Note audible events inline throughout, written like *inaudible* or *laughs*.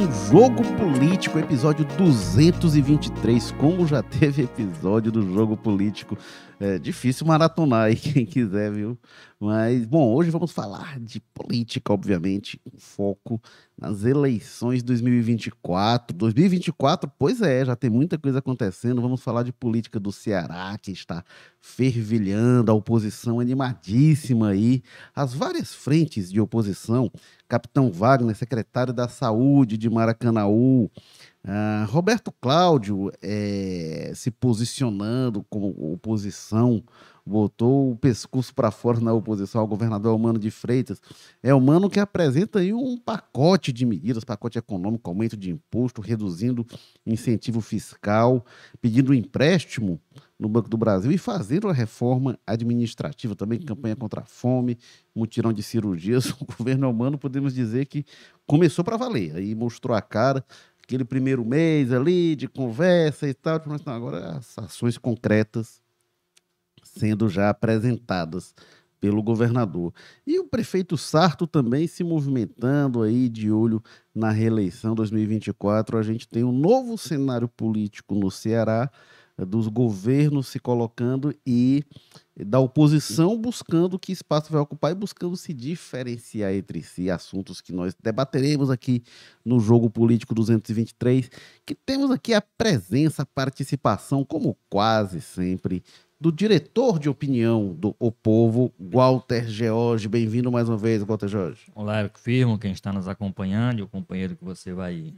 um jogo político, episódio 223. Como já *laughs* teve episódio do jogo político, é difícil maratonar aí quem quiser, viu? Mas, bom, hoje vamos falar de política, obviamente, com foco nas eleições 2024. 2024, pois é, já tem muita coisa acontecendo. Vamos falar de política do Ceará, que está fervilhando, a oposição animadíssima aí, as várias frentes de oposição. Capitão Wagner, secretário da Saúde de Maracanaú, Uh, Roberto Cláudio é, se posicionando como oposição, botou o pescoço para fora na oposição ao governador Humano de Freitas. É o Mano que apresenta aí um pacote de medidas, pacote econômico, aumento de imposto, reduzindo incentivo fiscal, pedindo empréstimo no Banco do Brasil e fazendo a reforma administrativa, também campanha contra a fome, mutirão de cirurgias. *laughs* O governo Humano, podemos dizer que começou para valer, aí mostrou a cara, aquele primeiro mês ali de conversa e tal, mas não, agora as ações concretas sendo já apresentadas pelo governador. E o prefeito Sarto também se movimentando aí de olho na reeleição 2024. A gente tem um novo cenário político no Ceará, dos governos se colocando e da oposição buscando que espaço vai ocupar e buscando se diferenciar entre si, assuntos que nós debateremos aqui no Jogo Político 223, que temos aqui a presença, a participação, como quase sempre, do diretor de opinião do O Povo, Walter George. Bem-vindo mais uma vez, Walter George. Olá, eu firmo quem está nos acompanhando e o companheiro que você vai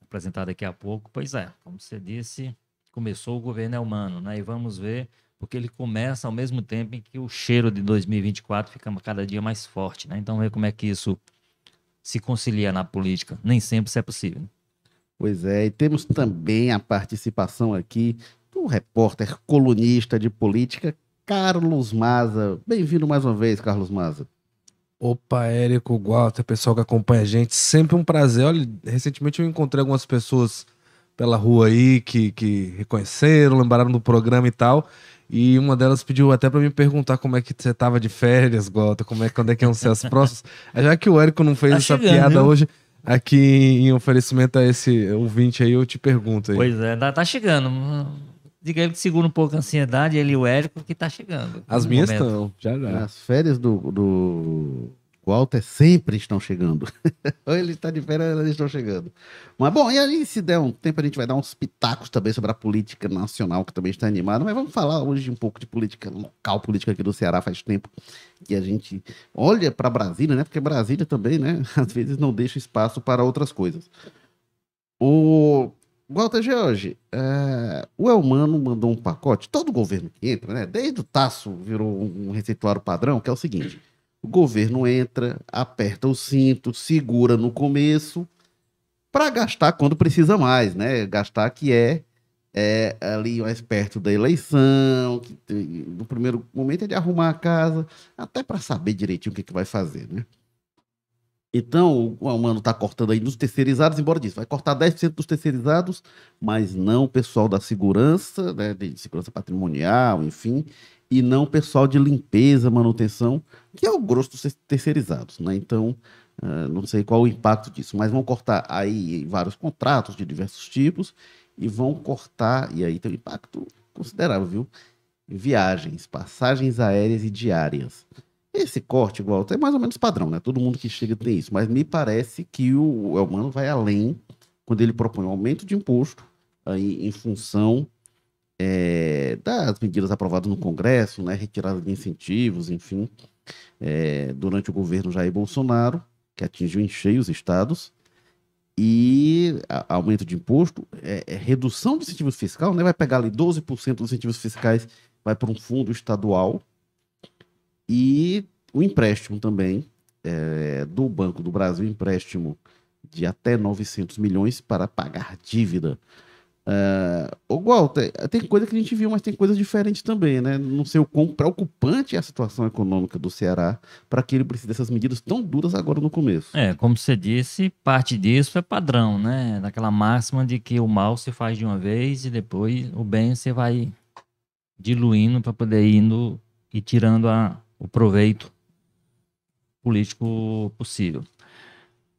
apresentar daqui a pouco. Pois é, como você disse, começou o governo é humano, né? E vamos ver, porque ele começa ao mesmo tempo em que o cheiro de 2024 fica cada dia mais forte, né? Então, ver como é que isso se concilia na política. Nem sempre isso é possível. Né? Pois é, e temos também a participação aqui do repórter colunista de política, Carlos Maza. Bem-vindo mais uma vez, Carlos Maza. Opa, Érico, Walter, pessoal que acompanha a gente, sempre um prazer. Olha, recentemente eu encontrei algumas pessoas pela rua aí que, que reconheceram, lembraram do programa e tal. E uma delas pediu até para me perguntar como é que você tava de férias, Gota, como é quando é que iam ser as próximas. *laughs* Já que o Érico não fez tá essa chegando, piada viu? hoje, aqui em oferecimento a esse ouvinte aí, eu te pergunto aí. Pois é, tá, tá chegando. Diga ele que segura um pouco a ansiedade, ele e o Érico, que tá chegando. As minhas estão, já já. As férias do, do Walter sempre estão chegando. *laughs* ou ele está de férias, eles estão chegando. Mas bom, e aí se der um tempo a gente vai dar uns pitacos também sobre a política nacional, que também está animada. Mas vamos falar hoje um pouco de política local, política aqui do Ceará. Faz tempo que a gente olha para Brasília, né? Porque Brasília também, né? *laughs* Às vezes não deixa espaço para outras coisas. O Walter George, é, o Elmano mandou um pacote, todo governo que entra, né? Desde o Tasso virou um receituário padrão, que é o seguinte o governo entra, aperta o cinto, segura no começo, para gastar quando precisa mais, né? Gastar que é, é ali mais perto da eleição, que, no primeiro momento é de arrumar a casa, até para saber direitinho o que, que vai fazer, né? Então, o Almano está cortando aí nos terceirizados, embora disso, vai cortar 10% dos terceirizados, mas não o pessoal da segurança, né, de segurança patrimonial, enfim, e não o pessoal de limpeza, manutenção, que é o grosso dos terceirizados, né? Então, uh, não sei qual o impacto disso, mas vão cortar aí vários contratos de diversos tipos e vão cortar, e aí tem um impacto considerável, viu? Viagens, passagens aéreas e diárias. Esse corte, igual, é mais ou menos padrão, né? Todo mundo que chega tem isso, mas me parece que o Elmano vai além quando ele propõe um aumento de imposto aí em função é, das medidas aprovadas no Congresso, né, retirada de incentivos, enfim, é, durante o governo Jair Bolsonaro, que atingiu em cheio os estados, e aumento de imposto, é, é, redução de incentivos fiscal, né, vai pegar ali 12% dos incentivos fiscais, vai para um fundo estadual, e o empréstimo também é, do Banco do Brasil, empréstimo de até 900 milhões para pagar dívida Uh, o Walter, tem coisa que a gente viu, mas tem coisas diferentes também, né? Não sei o quão preocupante é a situação econômica do Ceará para que ele precise dessas medidas tão duras agora no começo. É, como você disse, parte disso é padrão, né? Daquela máxima de que o mal se faz de uma vez e depois o bem você vai diluindo para poder indo e tirando a, o proveito político possível.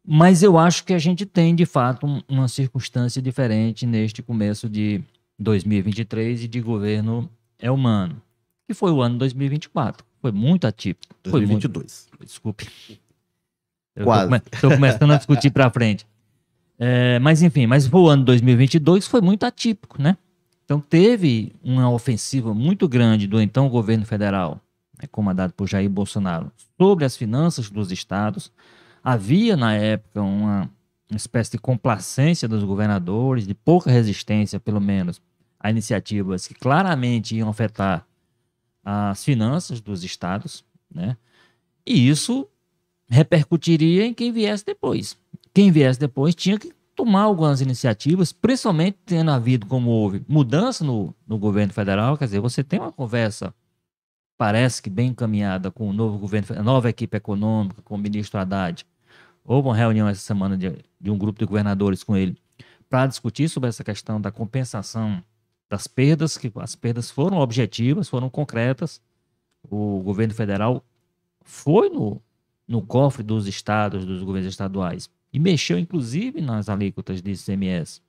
Mas eu acho que a gente tem, de fato, um, uma circunstância diferente neste começo de 2023 e de governo é humano, que foi o ano 2024. Foi muito atípico. 2022. Foi muito... Desculpe. Quase. Estou come... começando a discutir para frente. É, mas enfim, mas foi o ano 2022 foi muito atípico, né? Então teve uma ofensiva muito grande do então governo federal, né, comandado por Jair Bolsonaro, sobre as finanças dos estados. Havia na época uma, espécie de complacência dos governadores, de pouca resistência, pelo menos, a iniciativas que claramente iam afetar as finanças dos estados, né? E isso repercutiria em quem viesse depois. Quem viesse depois tinha que tomar algumas iniciativas, principalmente tendo havido, como houve, mudança no, no governo federal, quer dizer, você tem uma conversa, parece que bem encaminhada com o novo governo, a nova equipe econômica, com o ministro Haddad. Houve uma reunião essa semana de, de um grupo de governadores com ele para discutir sobre essa questão da compensação das perdas, que as perdas foram objetivas, foram concretas. O governo federal foi no, no cofre dos estados, dos governos estaduais, e mexeu inclusive nas alíquotas de ICMS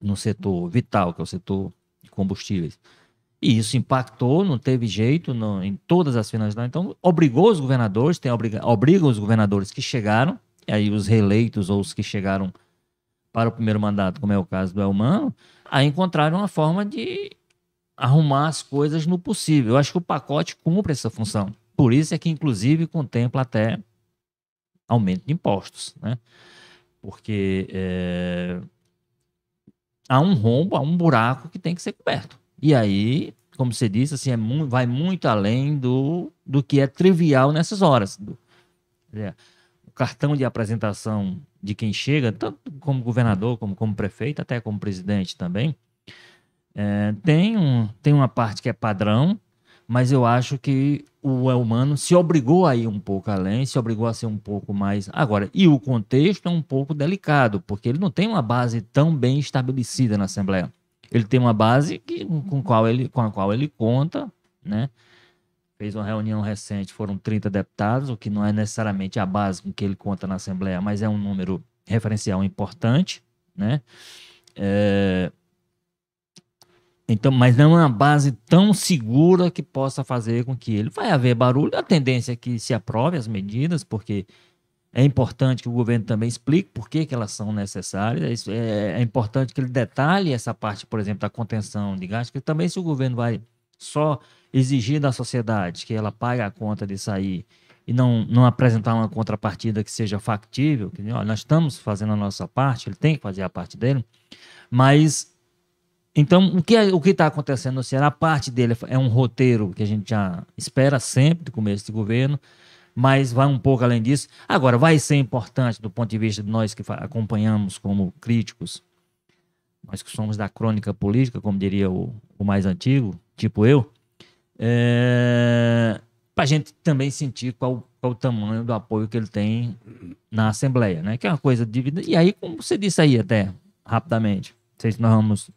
no setor vital, que é o setor de combustíveis. E isso impactou, não teve jeito no, em todas as finanças. Então, obrigou os governadores, tem obriga, obriga os governadores que chegaram, e aí os reeleitos ou os que chegaram para o primeiro mandato, como é o caso do Elmano, a encontrar uma forma de arrumar as coisas no possível. Eu acho que o pacote cumpre essa função. Por isso é que, inclusive, contempla até aumento de impostos, né? Porque é, há um rombo, há um buraco que tem que ser coberto. E aí, como você disse, assim, é mu vai muito além do, do que é trivial nessas horas. Do, é, o cartão de apresentação de quem chega, tanto como governador, como como prefeito, até como presidente também, é, tem, um, tem uma parte que é padrão, mas eu acho que o humano se obrigou a ir um pouco além, se obrigou a ser um pouco mais. Agora, e o contexto é um pouco delicado, porque ele não tem uma base tão bem estabelecida na Assembleia. Ele tem uma base que, com, qual ele, com a qual ele conta, né? Fez uma reunião recente, foram 30 deputados, o que não é necessariamente a base com que ele conta na Assembleia, mas é um número referencial importante, né? É, então, mas não é uma base tão segura que possa fazer com que ele vai haver barulho. A tendência é que se aprove as medidas, porque é importante que o governo também explique por que, que elas são necessárias. É, é importante que ele detalhe essa parte, por exemplo, da contenção de gastos, que também se o governo vai só exigir da sociedade que ela pague a conta de sair e não, não apresentar uma contrapartida que seja factível, que ó, nós estamos fazendo a nossa parte, ele tem que fazer a parte dele, mas então, o que é, o está acontecendo no Ceará, parte dele é um roteiro que a gente já espera sempre do começo de governo, mas vai um pouco além disso. Agora, vai ser importante do ponto de vista de nós que acompanhamos como críticos, nós que somos da crônica política, como diria o, o mais antigo, tipo eu, é, para a gente também sentir qual, qual o tamanho do apoio que ele tem na Assembleia, né? Que é uma coisa dívida. E aí, como você disse aí até, rapidamente, não sei se nós vamos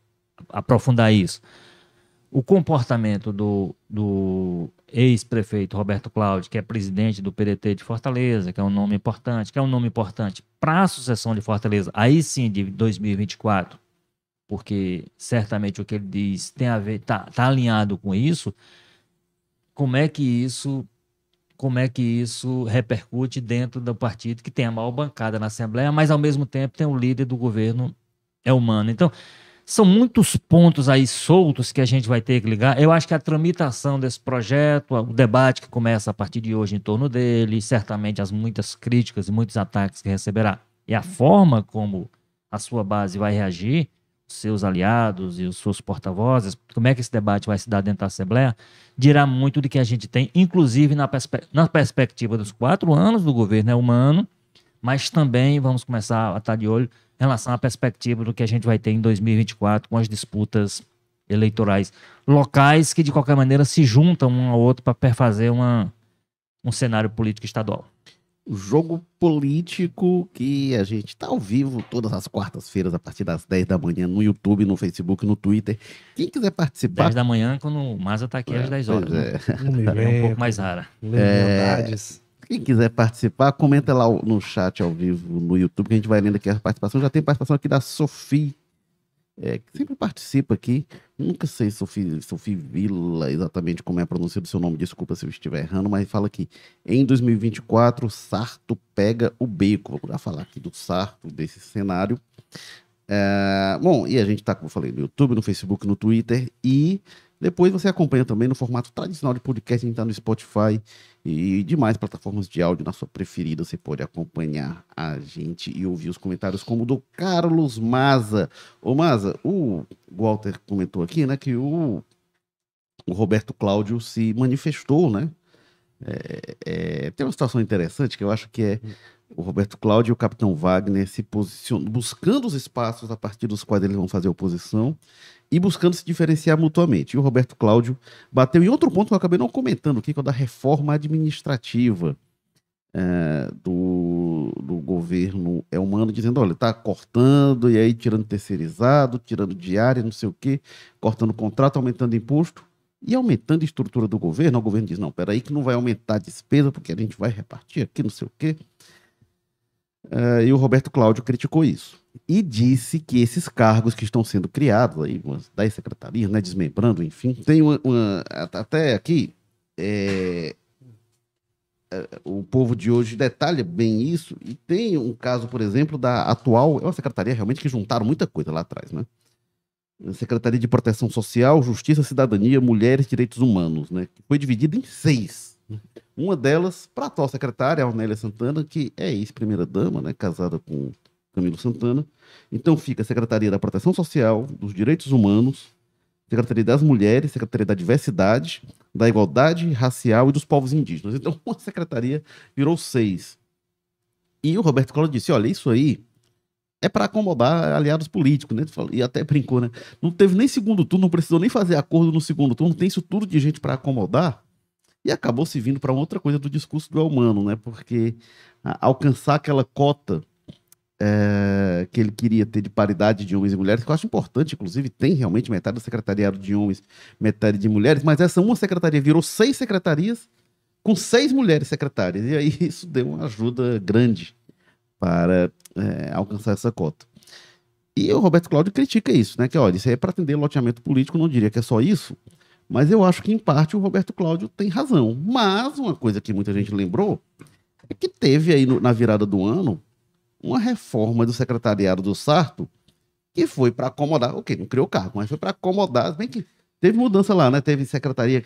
aprofundar isso. O comportamento do, do ex-prefeito Roberto Cláudio, que é presidente do PDT de Fortaleza, que é um nome importante, que é um nome importante para a sucessão de Fortaleza, aí sim de 2024, porque certamente o que ele diz tem a ver, tá, tá alinhado com isso. Como é que isso como é que isso repercute dentro do partido que tem a maior bancada na Assembleia, mas ao mesmo tempo tem o líder do governo é humano. Então, são muitos pontos aí soltos que a gente vai ter que ligar. Eu acho que a tramitação desse projeto, o debate que começa a partir de hoje em torno dele, certamente as muitas críticas e muitos ataques que receberá, e a forma como a sua base vai reagir, seus aliados e os seus porta-vozes, como é que esse debate vai se dar dentro da Assembleia, dirá muito do que a gente tem, inclusive na, perspe na perspectiva dos quatro anos do governo é humano, mas também vamos começar a estar de olho em relação à perspectiva do que a gente vai ter em 2024 com as disputas eleitorais locais que, de qualquer maneira, se juntam um ao outro para perfazer uma, um cenário político estadual. O jogo político que a gente está ao vivo todas as quartas-feiras, a partir das 10 da manhã, no YouTube, no Facebook, no Twitter. Quem quiser participar. 10 da manhã, quando o Maza está aqui é, às 10 horas. É. Né? é um pouco mais rara. É, Quem quiser participar, comenta lá no chat ao vivo no YouTube, que a gente vai lendo aqui a participação. Já tem participação aqui da Sofia, é, que sempre participa aqui. Nunca sei, Sofia, Sofia Vila, exatamente como é a pronúncia do seu nome, desculpa se eu estiver errando, mas fala aqui. Em 2024, Sarto pega o beco. Vamos já falar aqui do Sarto, desse cenário. É, bom, e a gente está, como eu falei, no YouTube, no Facebook, no Twitter e depois você acompanha também no formato tradicional de podcast, a gente está no Spotify e demais plataformas de áudio na sua preferida. Você pode acompanhar a gente e ouvir os comentários como o do Carlos Maza. Ô Maza, o Walter comentou aqui, né, que o, o Roberto Cláudio se manifestou, né? É, é, tem uma situação interessante que eu acho que é o Roberto Cláudio e o Capitão Wagner se posicionando, buscando os espaços a partir dos quais eles vão fazer oposição e buscando se diferenciar mutuamente. E o Roberto Cláudio bateu em outro ponto que eu acabei não comentando que é o da reforma administrativa é, do, do governo é humano, dizendo, olha, está cortando, e aí tirando terceirizado, tirando diária, não sei o quê, cortando contrato, aumentando imposto e aumentando a estrutura do governo. O governo diz, não, peraí que não vai aumentar a despesa, porque a gente vai repartir aqui, não sei o quê. Uh, e o Roberto Cláudio criticou isso. E disse que esses cargos que estão sendo criados, aí, umas 10 secretarias, né, desmembrando, enfim, tem uma. uma até aqui, é, o povo de hoje detalha bem isso, e tem um caso, por exemplo, da atual. É uma secretaria realmente que juntaram muita coisa lá atrás, né? Secretaria de Proteção Social, Justiça, Cidadania, Mulheres e Direitos Humanos, né? Que foi dividida em seis. Uma delas, para a atual secretária, a Ornélia Santana, que é ex-primeira-dama, né, casada com Camilo Santana. Então fica a Secretaria da Proteção Social, dos Direitos Humanos, Secretaria das Mulheres, Secretaria da Diversidade, da Igualdade Racial e dos Povos Indígenas. Então, *laughs* uma secretaria virou seis. E o Roberto Cláudio disse: olha, isso aí é para acomodar aliados políticos, né? E até brincou, né? Não teve nem segundo turno, não precisou nem fazer acordo no segundo turno, tem isso tudo de gente para acomodar e acabou se vindo para outra coisa do discurso do humano, né? Porque alcançar aquela cota é, que ele queria ter de paridade de homens e mulheres, que eu acho importante, inclusive, tem realmente metade do secretariado de homens, metade de mulheres, mas essa uma secretaria virou seis secretarias com seis mulheres secretárias, e aí *laughs* isso deu uma ajuda grande para é, alcançar essa cota. E o Roberto Cláudio critica isso, né? Que olha, isso aí é para atender loteamento político, não diria que é só isso, mas eu acho que, em parte, o Roberto Cláudio tem razão. Mas uma coisa que muita gente lembrou é que teve aí no, na virada do ano uma reforma do secretariado do Sarto que foi para acomodar, ok, não criou cargo, mas foi para acomodar, bem que Teve mudança lá, né? Teve secretaria,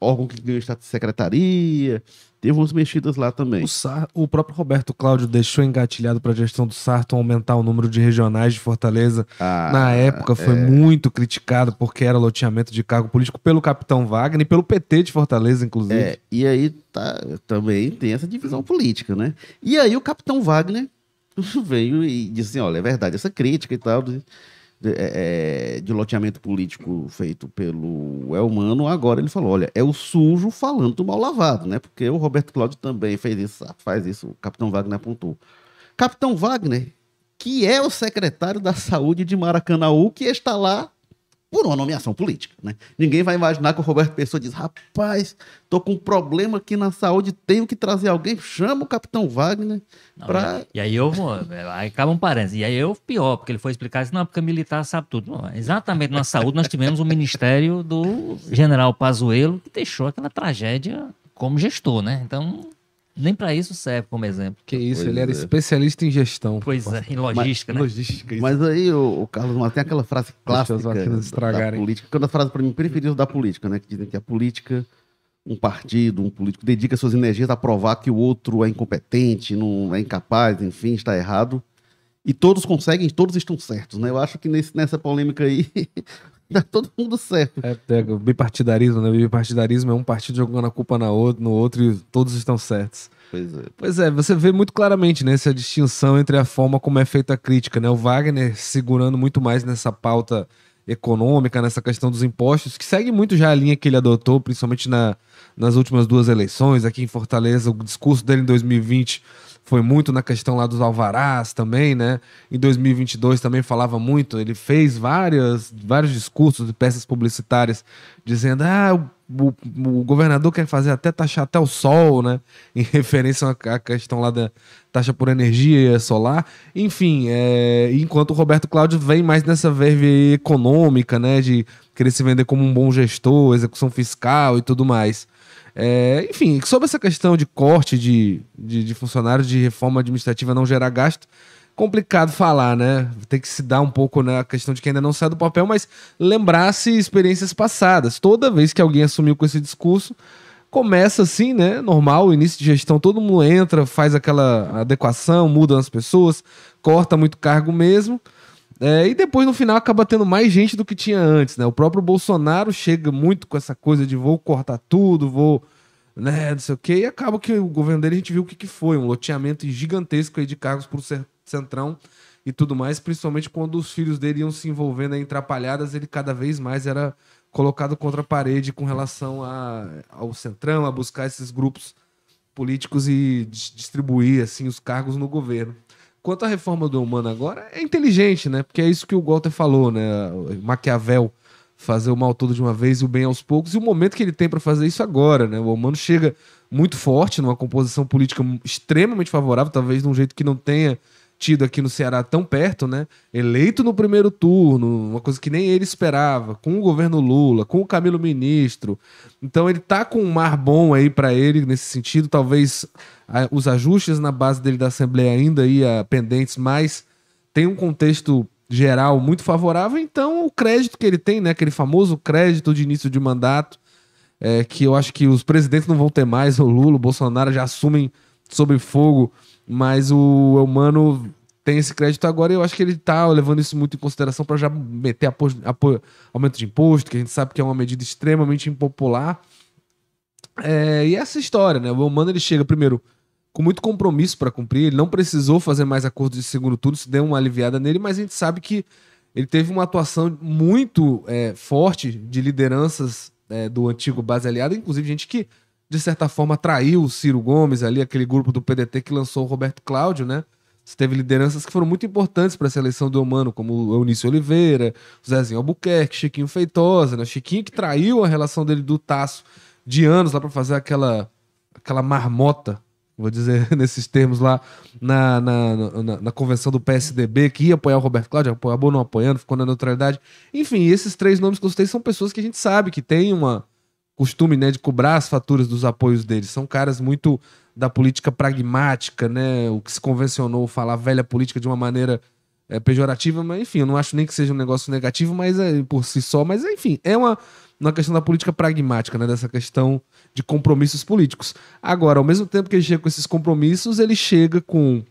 órgão que ganhou status de secretaria, teve umas mexidas lá também. O, Sar, o próprio Roberto Cláudio deixou engatilhado para a gestão do Sarto aumentar o número de regionais de Fortaleza. Ah, Na época foi é. muito criticado porque era loteamento de cargo político pelo capitão Wagner e pelo PT de Fortaleza, inclusive. É, e aí tá, também tem essa divisão política, né? E aí o capitão Wagner *laughs* veio e disse assim: olha, é verdade, essa crítica e tal de, é, é, de loteamento político feito pelo Elmano, agora ele falou: olha, é o sujo falando do mal lavado, né? Porque o Roberto Cláudio também fez isso, faz isso, o Capitão Wagner apontou. Capitão Wagner, que é o secretário da saúde de Maracanãú, que está lá por uma nomeação política, né? Ninguém vai imaginar que o Roberto Pessoa diz, rapaz, tô com um problema aqui na saúde, tenho que trazer alguém, chama o Capitão Wagner para... E aí eu vou, aí acaba um parênteses, e aí eu pior, porque ele foi explicar isso, não, porque militar sabe tudo. Não, exatamente na saúde nós tivemos o ministério do general Pazuello, que deixou aquela tragédia como gestor, né? Então, nem para isso serve como exemplo. Que isso, pois ele era é. especialista em gestão. Pois é, em logística, mas, né? Logística, isso. Mas aí o, o Carlos Mar tem aquela frase clássica da, da política, que é uma das frases para mim preferidas da política, né? Que dizem que a política, um partido, um político dedica suas energias a provar que o outro é incompetente, não é incapaz, enfim, está errado. E todos conseguem, todos estão certos, né? Eu acho que nesse, nessa polêmica aí *laughs* Dá todo mundo certo. É, é o bipartidarismo, né? O bipartidarismo é um partido jogando a culpa na outro, no outro e todos estão certos. Pois é. Pois é, você vê muito claramente né, essa distinção entre a forma como é feita a crítica, né? O Wagner segurando muito mais nessa pauta econômica, nessa questão dos impostos, que segue muito já a linha que ele adotou, principalmente na, nas últimas duas eleições, aqui em Fortaleza, o discurso dele em 2020 foi muito na questão lá dos alvarás também, né? Em 2022 também falava muito, ele fez várias, vários discursos de peças publicitárias dizendo, ah, o, o, governador quer fazer até taxar até o sol, né? *laughs* Em referência à questão lá da taxa por energia solar. Enfim, é, enquanto o Roberto Cláudio vem mais nessa verve econômica, né? De querer se vender como um bom gestor, execução fiscal e tudo mais. É, enfim, sobre essa questão de corte de, de, de, funcionários de reforma administrativa não gerar gasto, complicado falar, né? Tem que se dar um pouco na né, questão de que ainda não sai do papel, mas lembrar-se experiências passadas. Toda vez que alguém assumiu com esse discurso, começa assim, né? Normal, início de gestão, todo mundo entra, faz aquela adequação, muda as pessoas, corta muito cargo mesmo. É, e depois, no final, acaba tendo mais gente do que tinha antes, né? O próprio Bolsonaro chega muito com essa coisa de vou cortar tudo, vou, né, não sei o quê, e acaba que o governo dele a gente viu o que, que foi, um loteamento gigantesco aí de cargos pro Centrão e tudo mais, principalmente quando os filhos dele iam se envolvendo em atrapalhadas, ele cada vez mais era colocado contra a parede com relação a, ao Centrão, a buscar esses grupos políticos e distribuir assim os cargos no governo. Quanto à reforma do humano agora, é inteligente, né? Porque é isso que o Walter falou, né? Maquiavel fazer o mal todo de uma vez e o bem aos poucos, e o momento que ele tem para fazer isso agora, né? O humano chega muito forte, numa composição política extremamente favorável, talvez de um jeito que não tenha tido aqui no Ceará tão perto, né? Eleito no primeiro turno, uma coisa que nem ele esperava, com o governo Lula, com o Camilo Ministro. Então ele tá com um mar bom aí para ele nesse sentido, talvez a, os ajustes na base dele da Assembleia ainda aí pendentes, mas tem um contexto geral muito favorável, então o crédito que ele tem, né, aquele famoso crédito de início de mandato, é, que eu acho que os presidentes não vão ter mais, o Lula, o Bolsonaro já assumem sob fogo mas o Humano tem esse crédito agora e eu acho que ele está levando isso muito em consideração para já meter aumento de imposto, que a gente sabe que é uma medida extremamente impopular. É, e essa história, né? O Humano ele chega primeiro com muito compromisso para cumprir, ele não precisou fazer mais acordos de segundo turno, isso deu uma aliviada nele, mas a gente sabe que ele teve uma atuação muito é, forte de lideranças é, do antigo base aliado, inclusive gente que de certa forma, traiu o Ciro Gomes ali, aquele grupo do PDT que lançou o Roberto Cláudio, né? Você teve lideranças que foram muito importantes para essa eleição do Humano, como o Eunício Oliveira, o Zezinho Albuquerque, Chiquinho Feitosa, né? Chiquinho que traiu a relação dele do Taço de anos lá para fazer aquela, aquela marmota, vou dizer *laughs* nesses termos lá, na, na, na, na, convenção do PSDB, que ia apoiar o Roberto Cláudio, acabou não apoiando, ficou na neutralidade. Enfim, esses três nomes que eu citei são pessoas que a gente sabe que tem uma costume né, de cobrar as faturas dos apoios deles. São caras muito da política pragmática, né? O que se convencionou falar velha política de uma maneira é, pejorativa, mas enfim, eu não acho nem que seja um negócio negativo, mas é por si só, mas enfim, é uma, uma questão da política pragmática, né? Dessa questão de compromissos políticos. Agora, ao mesmo tempo que ele chega com esses compromissos, ele chega com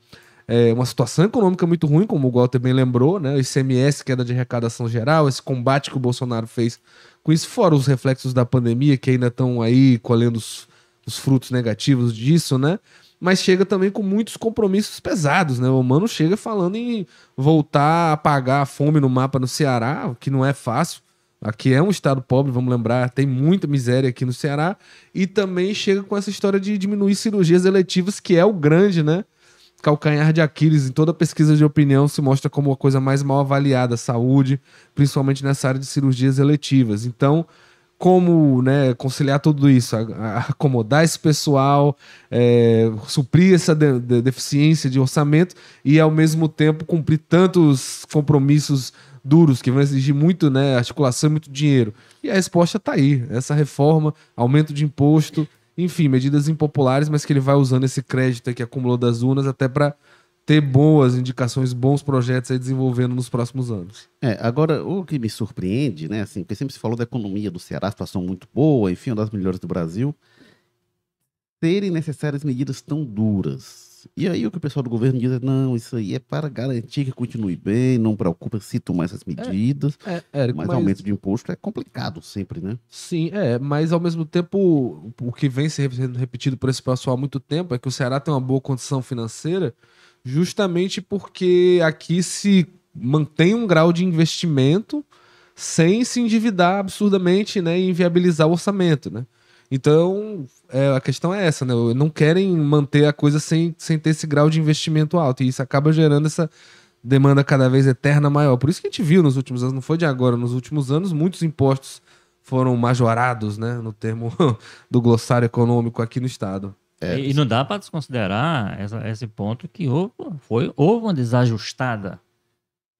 é, uma situação econômica muito ruim, como o Walter bem lembrou, né? O ICMS, queda de arrecadação geral, esse combate que o Bolsonaro fez com isso, fora os reflexos da pandemia, que ainda estão aí colhendo os, os frutos negativos disso, né? mas chega também com muitos compromissos pesados, né? O Mano chega falando em voltar a apagar a fome no mapa no Ceará, o que não é fácil. Aqui é um estado pobre, vamos lembrar, tem muita miséria aqui no Ceará. E também chega com essa história de diminuir cirurgias eletivas, que é o grande, né? Calcanhar de Aquiles em toda pesquisa de opinião se mostra como a coisa mais mal avaliada, saúde, principalmente nessa área de cirurgias eletivas. Então, como né, conciliar tudo isso, a, a acomodar esse pessoal, é, suprir essa de, de deficiência de orçamento e, ao mesmo tempo, cumprir tantos compromissos duros que vão exigir muito né, articulação e muito dinheiro. E a resposta está aí: essa reforma, aumento de imposto enfim, medidas impopulares, mas que ele vai usando esse crédito que acumulou das urnas até para ter boas indicações, bons projetos aí desenvolvendo nos próximos anos. É, agora, o que me surpreende, né, assim, porque sempre se falou da economia do Ceará, situação muito boa, enfim, uma das melhores do Brasil, serem necessárias medidas tão duras e aí o que o pessoal do governo diz é, não, isso aí é para garantir que continue bem, não preocupa se tomar essas medidas. É, é, Érico, mas, mas, aumento de imposto é complicado sempre, né? Sim, é, mas ao mesmo tempo, o que vem sendo repetido por esse pessoal há muito tempo é que o Ceará tem uma boa condição financeira justamente porque aqui se mantém um grau de investimento sem se endividar absurdamente né, e inviabilizar o orçamento, né? Então, é, a questão é essa, né? Não querem manter a coisa sem, sem ter esse grau de investimento alto. E isso acaba gerando essa demanda cada vez eterna maior. Por isso que a gente viu nos últimos anos, não foi de agora, nos últimos anos, muitos impostos foram majorados, né? No termo *laughs* do glossário econômico aqui no Estado. É, e, não dá para desconsiderar essa, esse ponto que houve, foi, houve uma desajustada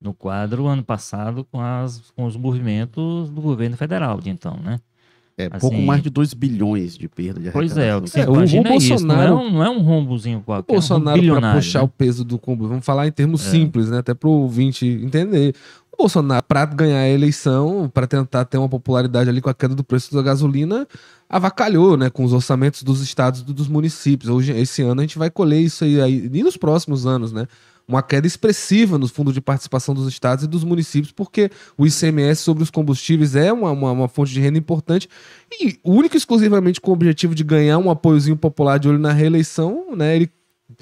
no quadro ano passado com, as, com os movimentos do governo federal de então, né? É, assim, pouco mais de 2 bilhões de perda de Pois é, o que você é, o, o Bolsonaro, isso, não, é um, não é um rombozinho qualquer. O Bolsonaro, é um para puxar né? o peso do combustível, vamos falar em termos é. simples, né? Até para o ouvinte entender. O Bolsonaro, para ganhar a eleição, para tentar ter uma popularidade ali com a queda do preço da gasolina, avacalhou, né, com os orçamentos dos estados e dos municípios. Hoje, esse ano, a gente vai colher isso aí, aí e nos próximos anos, né? Uma queda expressiva nos fundos de participação dos estados e dos municípios, porque o ICMS sobre os combustíveis é uma, uma, uma fonte de renda importante e único e exclusivamente com o objetivo de ganhar um apoiozinho popular de olho na reeleição, né? Ele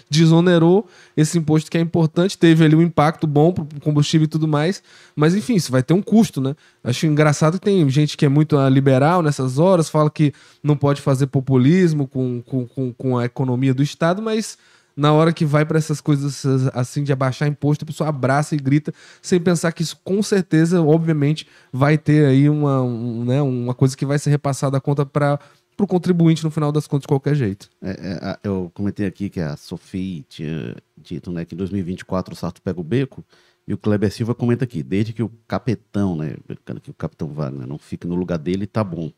desonerou esse imposto que é importante, teve ali um impacto bom para o combustível e tudo mais, mas enfim, isso vai ter um custo, né? Acho engraçado que tem gente que é muito ah, liberal nessas horas, fala que não pode fazer populismo com, com, com, com a economia do Estado, mas na hora que vai para essas coisas assim de abaixar imposto, a pessoa abraça e grita, sem pensar que isso com certeza, obviamente, vai ter aí uma, um, né, uma coisa que vai ser repassada a conta para o contribuinte no final das contas de qualquer jeito. É, é, eu comentei aqui que a Sophie tinha dito né, que em 2024 o Sarto pega o beco. E o Kleber Silva comenta aqui, desde que o capitão, né, que o capitão Wagner não fique no lugar dele, tá bom.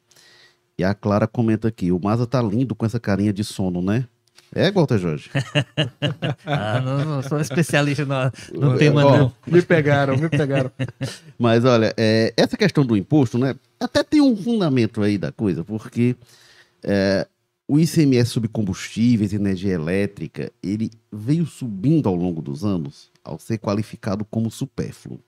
E a Clara comenta aqui, o Maza tá lindo com essa carinha de sono, né? É, Walter Jorge? *laughs* ah, não, não, sou especialista no, no tema, Bom, não. Me pegaram, me pegaram. *laughs* Mas olha, é, essa questão do imposto, né? Até tem um fundamento aí da coisa, porque é, o ICMS sobre combustíveis, energia elétrica, ele veio subindo ao longo dos anos ao ser qualificado como supérfluo.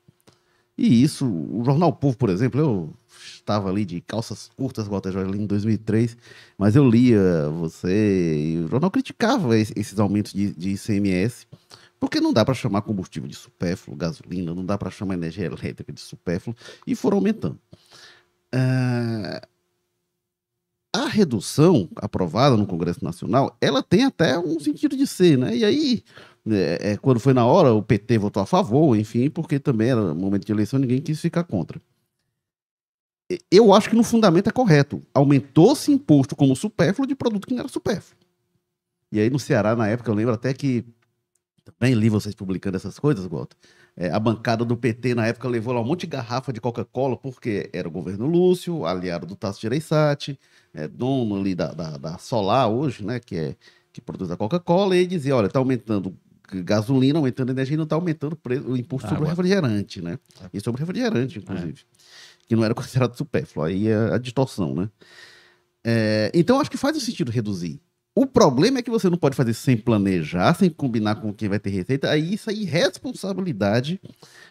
E isso, o Jornal Povo, por exemplo, eu estava ali de calças curtas, Walter Jorge, ali em 2003, mas eu lia você e o jornal criticava esses aumentos de, de ICMS, porque não dá para chamar combustível de supérfluo, gasolina, não dá para chamar energia elétrica de supérfluo, e foram aumentando. Uh, a redução aprovada no Congresso Nacional, ela tem até um sentido de ser, né? E aí é, é, quando foi na hora, o PT votou a favor, enfim, porque também era momento de eleição, ninguém quis ficar contra. Eu acho que no fundamento é correto. Aumentou-se imposto como supérfluo de produto que não era supérfluo. E aí no Ceará, na época, eu lembro até que também li vocês publicando essas coisas, Walter. É, a bancada do PT na época levou lá um monte de garrafa de Coca-Cola, porque era o governo Lúcio, aliado do Tasso Gereissati, é, dono ali da, da, da Solar hoje, né, que é que produz a Coca-Cola, e dizia, olha, está aumentando gasolina aumentando a energia e não está aumentando o, preço, o imposto ah, sobre o refrigerante, né? É. E sobre o refrigerante, inclusive. É. Que não era *laughs* considerado supérfluo. Aí é a distorção, né? É, então, acho que faz sentido reduzir. O problema é que você não pode fazer sem planejar, sem combinar com quem vai ter receita. Aí isso é irresponsabilidade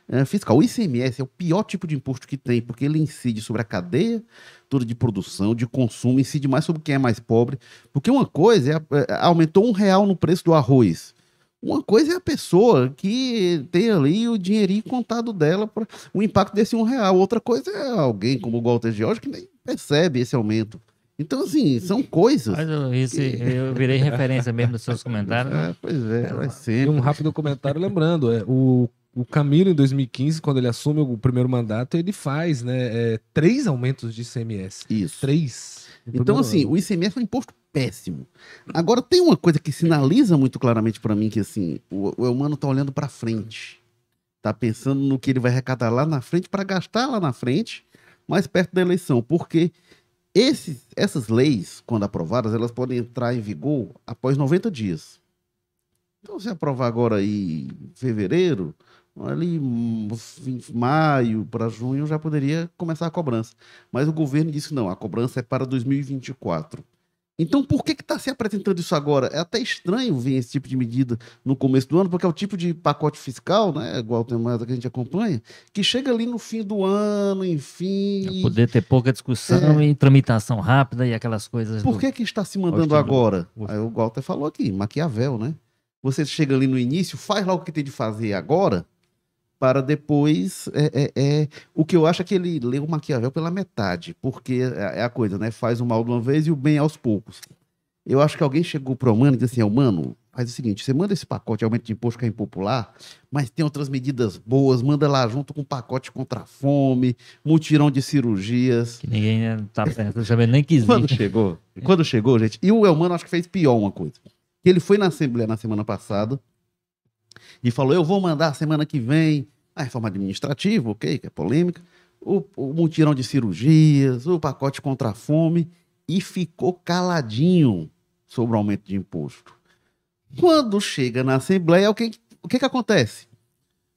é, fiscal. O ICMS é o pior tipo de imposto que tem, porque ele incide sobre a cadeia toda de produção, de consumo, incide mais sobre quem é mais pobre. Porque uma coisa é, é aumentou um real no preço do arroz. Uma coisa é a pessoa que tem ali o dinheirinho contado dela para o impacto desse um real. Outra coisa é alguém como o Walter George que nem percebe esse aumento. Então, assim, são coisas. Mas eu, que... eu virei referência mesmo nos seus comentários. *laughs* É, pois é, vai ser. Um rápido comentário lembrando, é, o, o Camilo, em 2015, quando ele assume o primeiro mandato, ele faz né, é, três aumentos de ICMS. Isso. Três. Então, assim, ano. o ICMS é um imposto péssimo. Agora, tem uma coisa que sinaliza muito claramente para mim que, assim, o, o humano tá olhando para frente. Tá pensando no que ele vai arrecadar lá na frente para gastar lá na frente, mais perto da eleição. Porque essas leis, quando aprovadas, elas podem entrar em vigor após 90 dias. Então, se aprovar agora aí em fevereiro, ali em maio para junho já poderia começar a cobrança. Mas o governo disse não, a cobrança é para 2024. Então, por que está se apresentando isso agora? É até estranho ver esse tipo de medida no começo do ano, porque é o tipo de pacote fiscal, né, igual tem mais que a gente acompanha, que chega ali no fim do ano, enfim. É poder ter pouca discussão é... e tramitação rápida e aquelas coisas. Por do... que, que está se mandando agora? Aí o Walter falou aqui, Maquiavel, né? Você chega ali no início, faz logo o que tem de fazer agora, para depois. É, é, é, o que eu acho é que ele leu o Maquiavel pela metade, porque é, é a coisa, né? Faz o mal de uma vez e o bem aos poucos. Eu acho que alguém chegou para o Mano e disse assim: Mano, faz o seguinte: você manda esse pacote de aumento de imposto que é impopular, mas tem outras medidas boas, manda lá junto com o pacote contra a fome, mutirão de cirurgias. Que ninguém tá *laughs* sabendo nem que Quando chegou, quando chegou, gente, e o Elmano acho que fez pior uma coisa. Ele foi na Assembleia na semana passada e falou: Eu vou mandar semana que vem a reforma administrativa, ok, que é polêmica, o, o mutirão de cirurgias, o pacote contra a fome, e ficou caladinho sobre o aumento de imposto. Quando chega na Assembleia, o que, o que, que acontece?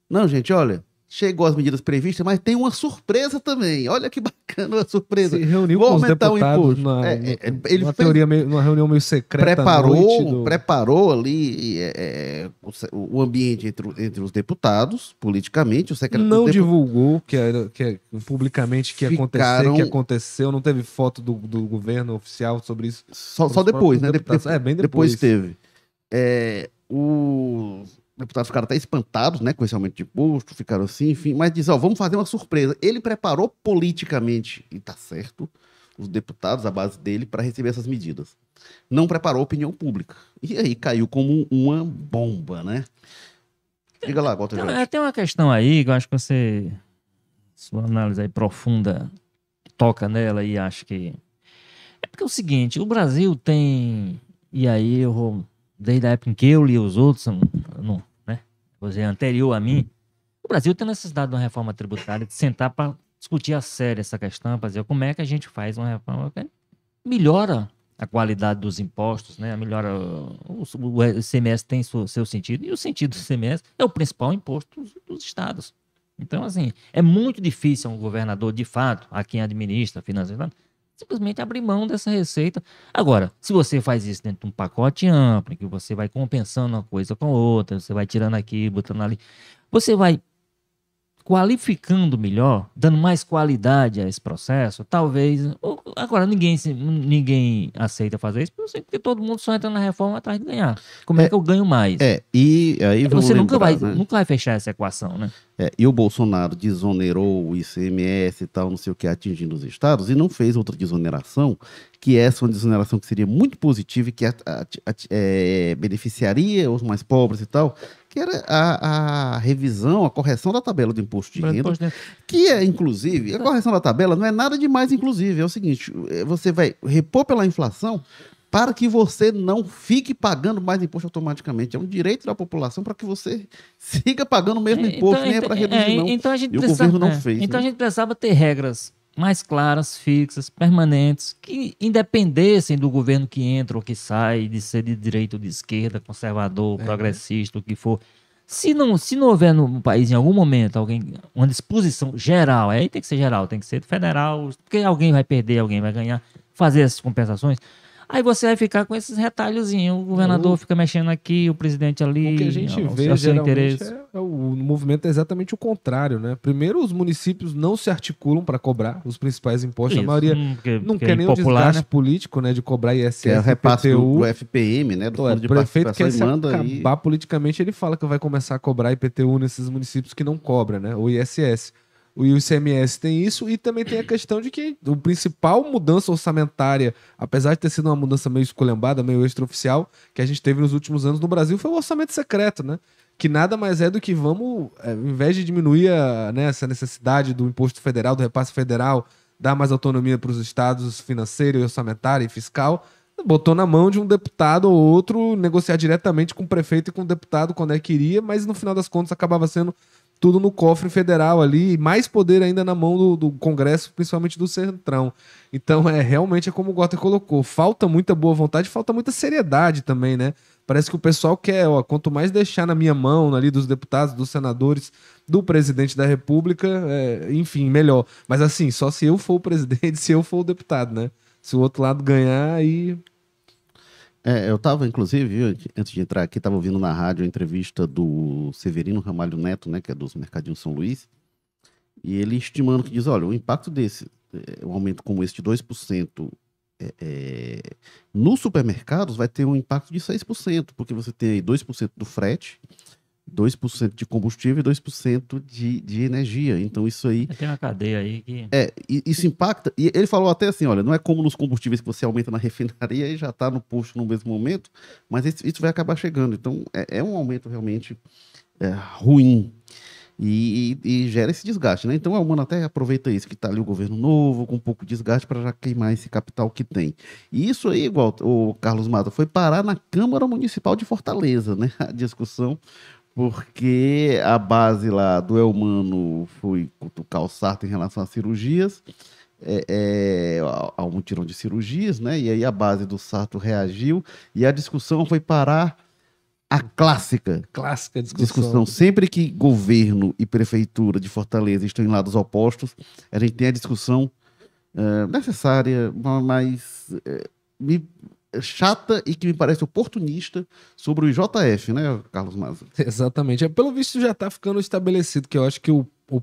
Não, gente, olha, chegou as medidas previstas, mas tem uma surpresa também. Olha que *laughs* bacana a surpresa. Se reuniu Vou com os deputados na, é, é, ele fez, teoria meio, numa reunião meio secreta. Preparou, do... preparou ali é, é o, o, ambiente entre, entre os deputados, politicamente. O secretário não divulgou que, era, que é, publicamente que Ficaram... acontecer, que aconteceu. Não teve foto do, do governo oficial sobre isso. Só, só depois, né? Deputados. É, bem depois. Depois teve. É, o deputados ficaram até espantados, né, com esse aumento de imposto, ficaram assim, enfim, mas diz, ó, vamos fazer uma surpresa. Ele preparou politicamente, e tá certo, os deputados, a base dele, para receber essas medidas. Não preparou a opinião pública. E aí caiu como uma bomba, né? Diga lá, Walter tem, tem uma questão aí que eu acho que você, sua análise aí profunda, toca nela e acho que... É porque é o seguinte, o Brasil tem... E aí eu vou desde a época em que eu li os outros, não, vou dizer, anterior a mim, o Brasil tem necessidade de uma reforma tributária, de sentar para discutir a sério essa questão, para dizer como é que a gente faz uma reforma que melhora a qualidade dos impostos, né? Melhora o, o ICMS tem seu, seu, sentido e o sentido do ICMS é o principal imposto dos, dos, estados. Então, assim, é muito difícil um governador, de fato, a quem administra, financeiramente, simplesmente abrir mão dessa receita. Agora, se você faz isso dentro de um pacote amplo, que você vai compensando uma coisa com outra, você vai tirando aqui, botando ali, você vai qualificando melhor, dando mais qualidade a esse processo, talvez. Agora, ninguém, ninguém aceita fazer isso, porque todo mundo só entra na reforma atrás de ganhar. Como é, é que eu ganho mais? É, e aí Você lembrar, nunca, vai, né? nunca vai fechar essa equação, né? É, e o Bolsonaro desonerou o ICMS e tal, não sei o que, atingindo os estados, e não fez outra desoneração, que essa é uma desoneração que seria muito positiva e que a, a, a, é, beneficiaria os mais pobres e tal, que era a, a, revisão, a correção da tabela do imposto de renda, que é, inclusive, a correção da tabela não é nada demais, inclusive, é o seguinte, é, você vai repor pela inflação para que você não fique pagando mais imposto automaticamente. É um direito da população para que você siga pagando o mesmo é, imposto, então, nem é para reduzir, é, não. Então a gente e o governo não é, fez. Então né? a gente precisava ter regras mais claras, fixas, permanentes, que independessem do governo que entra ou que sai, de ser de direita ou de esquerda, conservador, é. progressista, o que for. Se não, se não houver no país em algum momento alguém uma disposição geral, aí tem que ser geral, tem que ser federal, porque alguém vai perder, alguém vai ganhar, fazer essas compensações. Aí você vai ficar com esses retalhozinhos. O governador o, fica mexendo aqui, o presidente ali. O que a gente vê é, geralmente é, é, o movimento é exatamente o contrário, né? Primeiro, os municípios não se articulam para cobrar os principais impostos. Isso, a maioria hum, porque, não porque quer é nem o desgaste né? político, né? De cobrar ISS, que é o repasse do, do, FPM, né? Do então, prefeito quer se acabar e... politicamente, ele fala que vai começar a cobrar IPTU nesses municípios que não cobram, né? O ISS o ICMS tem isso e também tem a questão de que o principal mudança orçamentária, apesar de ter sido uma mudança meio esculhambada, meio extraoficial, que a gente teve nos últimos anos no Brasil, foi o orçamento secreto, né? Que nada mais é do que vamos, é, em de diminuir a, né, essa necessidade do imposto federal, do repasse federal, dar mais autonomia para os estados financeira, orçamentária e fiscal, botou na mão de um deputado ou outro negociar diretamente com o prefeito e com o deputado quando é que iria, mas no final das contas acabava sendo tudo no cofre federal ali, e mais poder ainda na mão do, do, Congresso, principalmente do Centrão. Então, é realmente é como o Gota colocou: falta muita boa vontade, falta muita seriedade também, né? Parece que o pessoal quer, ó, quanto mais deixar na minha mão, ali dos deputados, dos senadores, do presidente da República, é, enfim, melhor. Mas assim, só se eu for o presidente, *laughs* se eu for o deputado, né? Se o outro lado ganhar, aí é, eu estava, inclusive, antes de entrar aqui, estava ouvindo na rádio a entrevista do Severino Ramalho Neto, né, que é dos Mercadinhos São Luís, e ele estimando que diz, olha, o impacto desse, é, um aumento como esse de 2%, é, é, nos supermercados vai ter um impacto de 6%, porque você tem aí 2% do frete, 2% de combustível e 2% de, de energia. Então, isso aí. Tem uma cadeia aí que. É, isso impacta. E ele falou até assim: olha, não é como nos combustíveis que você aumenta na *laughs* refinaria e já está no posto no mesmo momento, mas isso, vai acabar chegando. Então, é, é um aumento realmente é, ruim. E, e, e, gera esse desgaste, né? Então a Humana até aproveita isso, que está ali o governo novo, com um pouco de desgaste, para já queimar esse capital que tem. E isso aí, igual o Carlos Mata, foi parar na Câmara Municipal de Fortaleza, né? *laughs* A discussão porque a base lá do Elmano foi cutucar o Sarto em relação às cirurgias, é, é, ao mutirão de cirurgias, né? E aí a base do Sarto reagiu e a discussão foi parar a clássica. Clássica discussão. discussão. Sempre que governo e prefeitura de Fortaleza estão em lados opostos, a gente tem a discussão uh, necessária, mas uh, me chata e que me parece oportunista sobre o JF, né, Carlos Maza? *laughs* Exatamente. É, pelo visto já está ficando estabelecido, que eu acho que o, o,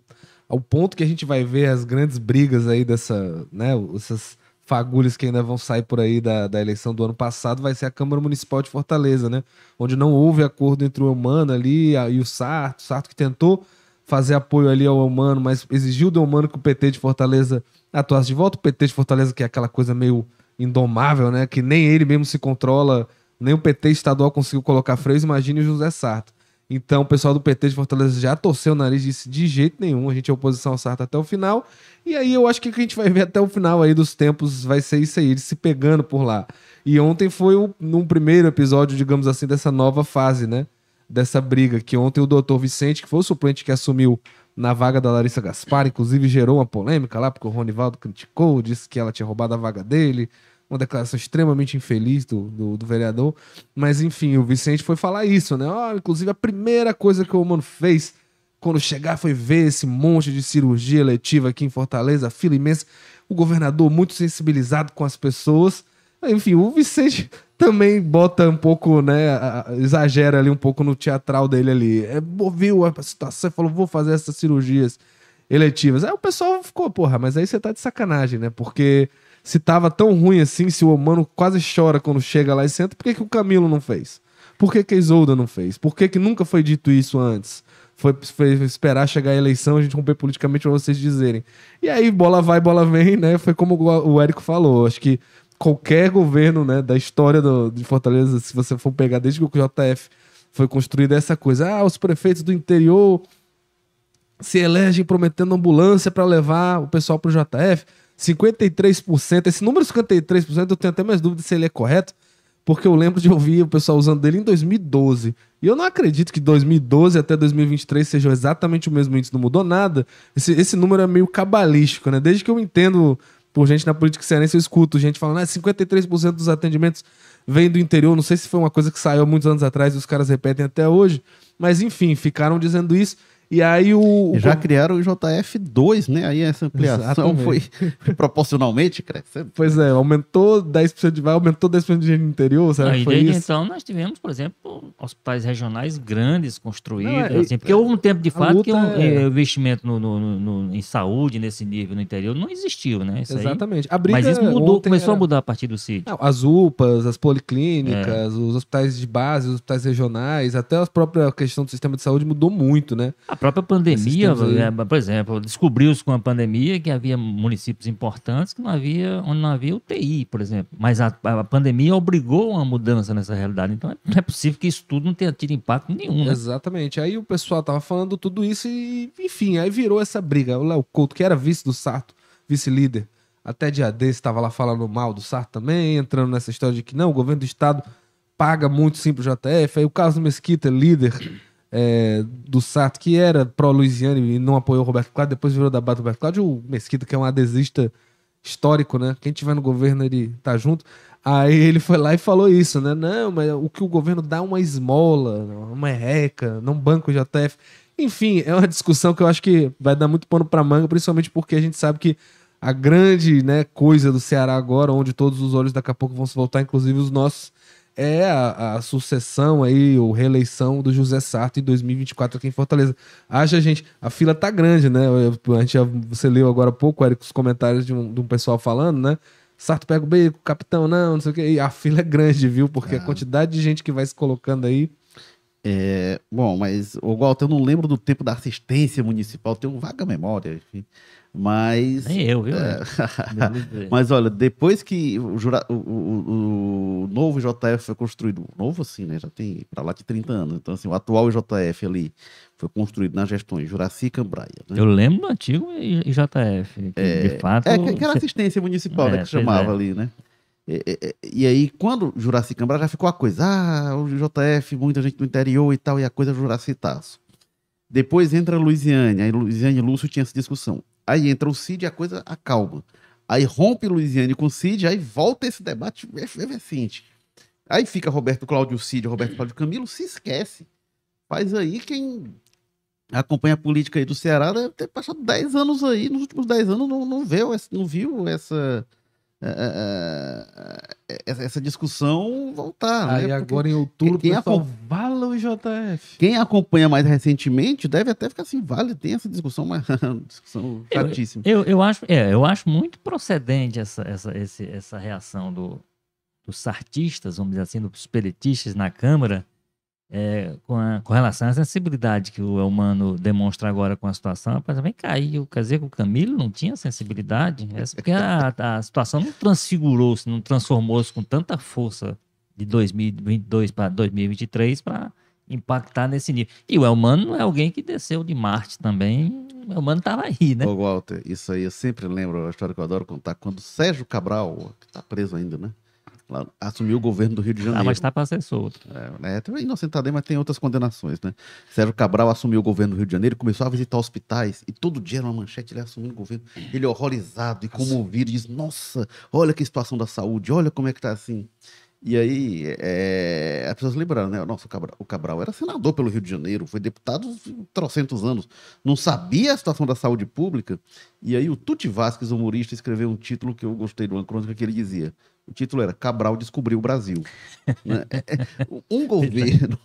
o ponto que a gente vai ver as grandes brigas aí dessa, né, essas fagulhas que ainda vão sair por aí da, da eleição do ano passado vai ser a Câmara Municipal de Fortaleza, né? Onde não houve acordo entre o Humano ali a, e o Sarto, o Sarto que tentou fazer apoio ali ao Humano, mas exigiu do Humano que o PT de Fortaleza atuasse de volta. O PT de Fortaleza que é aquela coisa meio indomável, né? Que nem ele mesmo se controla, nem o PT estadual conseguiu colocar freios, imagine o José Sarto. Então o pessoal do PT de Fortaleza já torceu o nariz e disse de jeito nenhum, a gente é oposição ao Sarto até o final. E aí eu acho que o que a gente vai ver até o final aí dos tempos vai ser isso aí, eles se pegando por lá. E ontem foi um, primeiro episódio, digamos assim, dessa nova fase, né? Dessa briga, que ontem o doutor Vicente, que foi o suplente que assumiu na vaga da Larissa Gaspar, inclusive gerou uma polêmica lá, porque o Ronivaldo criticou, disse que ela tinha roubado a vaga dele, uma declaração extremamente infeliz do, do, do vereador. Mas enfim, o Vicente foi falar isso, né? Oh, inclusive a primeira coisa que o mano fez quando chegar foi ver esse monte de cirurgia letiva aqui em Fortaleza, fila imensa. O governador muito sensibilizado com as pessoas. Enfim, o Vicente também bota um pouco, né? Exagera ali um pouco no teatral dele ali. É, viu a situação e falou: vou fazer essas cirurgias eletivas. Aí o pessoal ficou, porra, mas aí você tá de sacanagem, né? Porque se tava tão ruim assim, se o Mano quase chora quando chega lá e senta, por que, que o Camilo não fez? Por que, que a Isolda não fez? Por que, que nunca foi dito isso antes? Foi, foi esperar chegar a eleição, a gente romper politicamente pra vocês dizerem. E aí, bola vai, bola vem, né? Foi como o Érico falou. Acho que qualquer governo né, da história do, de Fortaleza, se você for pegar desde que o JF foi construído, é essa coisa. Ah, os prefeitos do interior se elegem prometendo ambulância para levar o pessoal pro JF. 53%, esse número 53%, eu tenho até mais dúvida se ele é correto, porque eu lembro de ouvir o pessoal usando dele em 2012. E eu não acredito que 2012 até 2023 seja exatamente o mesmo índice, não mudou nada. Esse, esse número é meio cabalístico, né? Desde que eu entendo por gente na política cearense, eu escuto gente falando, ah, 53% dos atendimentos vêm do interior. Não sei se foi uma coisa que saiu muitos anos atrás e os caras repetem até hoje. Mas enfim, ficaram dizendo isso. E aí o. Já o... criaram o JF2, né? Aí essa ampliação foi, proporcionalmente crescendo. Pois é, aumentou 10% de vai, aumentou 10% de no interior. Será Não, que foi desde isso? então nós tivemos, por exemplo, hospitais regionais grandes construídos. Não, assim, porque houve um tempo de fato que o é... investimento no, no, no, em saúde nesse nível no interior não existiu, né? Isso Exatamente. Aí... Mas isso mudou, começou era... a mudar a partir do sítio. Não, as UPAs, as policlínicas, é. os hospitais de base, os hospitais regionais, até a própria questão do sistema de saúde mudou muito, né? A própria pandemia, é, por exemplo, descobriu-se com a pandemia que havia municípios importantes que não havia, onde não havia UTI, por exemplo. Mas a, a pandemia obrigou uma mudança nessa realidade. Então não é possível que isso tudo não tenha tido impacto nenhum. Né? Exatamente. Aí o pessoal tava falando tudo isso e, enfim, aí virou essa briga. O Léo Couto, que era vice do Sarto, vice-líder, até dia desse estava lá falando mal do Sarto também, entrando nessa história de que não, o governo do estado paga muito sim pro JF. Aí o Carlos Mesquita, líder é, do Sato, que era pró-Luiziane e não apoiou o Roberto Cláudio, depois virou da base do Roberto Cláudio, o Mesquita, que é um adesista histórico, né? Quem tiver no governo, ele tá junto. Aí ele foi lá e falou isso, né? Não, mas o que o governo dá é uma esmola, uma reca, não banco o JF. Enfim, é uma discussão que eu acho que vai dar muito pano para manga, principalmente porque a gente sabe que a grande né, coisa do Ceará agora, onde todos os olhos daqui a pouco vão se voltar, inclusive os nossos, é a, a, sucessão aí, ou reeleição do José Sarto em 2024 aqui em Fortaleza. Acha, gente, a fila tá grande, né? A gente, você leu agora há pouco, Eric, os comentários de um, de um pessoal falando, né? Sarto pega o beco, capitão não, não sei o quê. E a fila é grande, viu? Porque ah. a quantidade de gente que vai se colocando aí. É, bom, mas, o Walter, eu não lembro do tempo da assistência municipal, tenho vaga memória, enfim. Mas. Nem eu, viu? É, *laughs* mas olha, depois que o, o, o, o, novo JF foi construído, novo assim, né? Já tem para lá de 30 anos. Então, assim, o atual JF ali foi construído nas gestões Juraci e Cambraia. Né? Eu lembro do antigo IJF. É, de fato. É, que era assistência municipal, né, é, né, que chamava é. ali, né? E, e, e, aí, quando Juraci Cambraia já ficou a coisa, ah, o JF, muita gente do interior e tal, e a coisa Juraci Taço. Depois entra a Luiziane, aí Luiziane e Lúcio tinham essa discussão. Aí entra o Cid e a coisa acalma. Aí rompe Luiziane com o Cid, aí volta esse debate efervescente. Aí fica Roberto Cláudio Cid, Roberto Cláudio Camilo, se esquece. Faz aí quem acompanha a política aí do Ceará deve ter passado 10 anos aí, nos últimos 10 anos não, não, viu, não viu essa, é, é, é, essa discussão voltar. Né? Aí né? agora em outubro quem, quem vala o IJF. Quem acompanha mais recentemente deve até ficar assim, vale, tem essa discussão, mas *laughs* discussão chatíssima. Eu, eu, eu, acho, é, eu acho muito procedente essa, essa, esse, essa reação do, dos artistas, vamos dizer assim, dos peretistas na Câmara, é, com, a, com, relação à sensibilidade que o humano demonstra agora com a situação, rapaz, vem cair. Quer dizer que o Camilo não tinha sensibilidade? É porque a, a situação não transfigurou-se, não transformou-se com tanta força de 2022 para 2023 para impactar nesse nível. E o Elmano não é alguém que desceu de Marte também. O Elmano estava aí, né? Ô, Walter, isso aí eu sempre lembro, a história que eu adoro contar, quando Sérgio Cabral, que está preso ainda, né? Assumiu o governo do Rio de Janeiro. Ah, mas está para ser solto. É, né? Tem inocentado mas tem outras condenações, né? Sérgio Cabral assumiu o governo do Rio de Janeiro, começou a visitar hospitais e todo dia era uma manchete ele assumindo o governo. Ele horrorizado e comovido, diz: Nossa, olha que situação da saúde, olha como é que está assim. E aí, é, as pessoas lembraram, né? Nossa, o Cabral, o Cabral, era senador pelo Rio de Janeiro, foi deputado trocentos anos, não sabia a situação da saúde pública. E aí, o Tuti Vasquez, humorista, escreveu um título que eu gostei de uma crônica que ele dizia: o título era Cabral descobriu o Brasil. né? *laughs* É, é, um governo,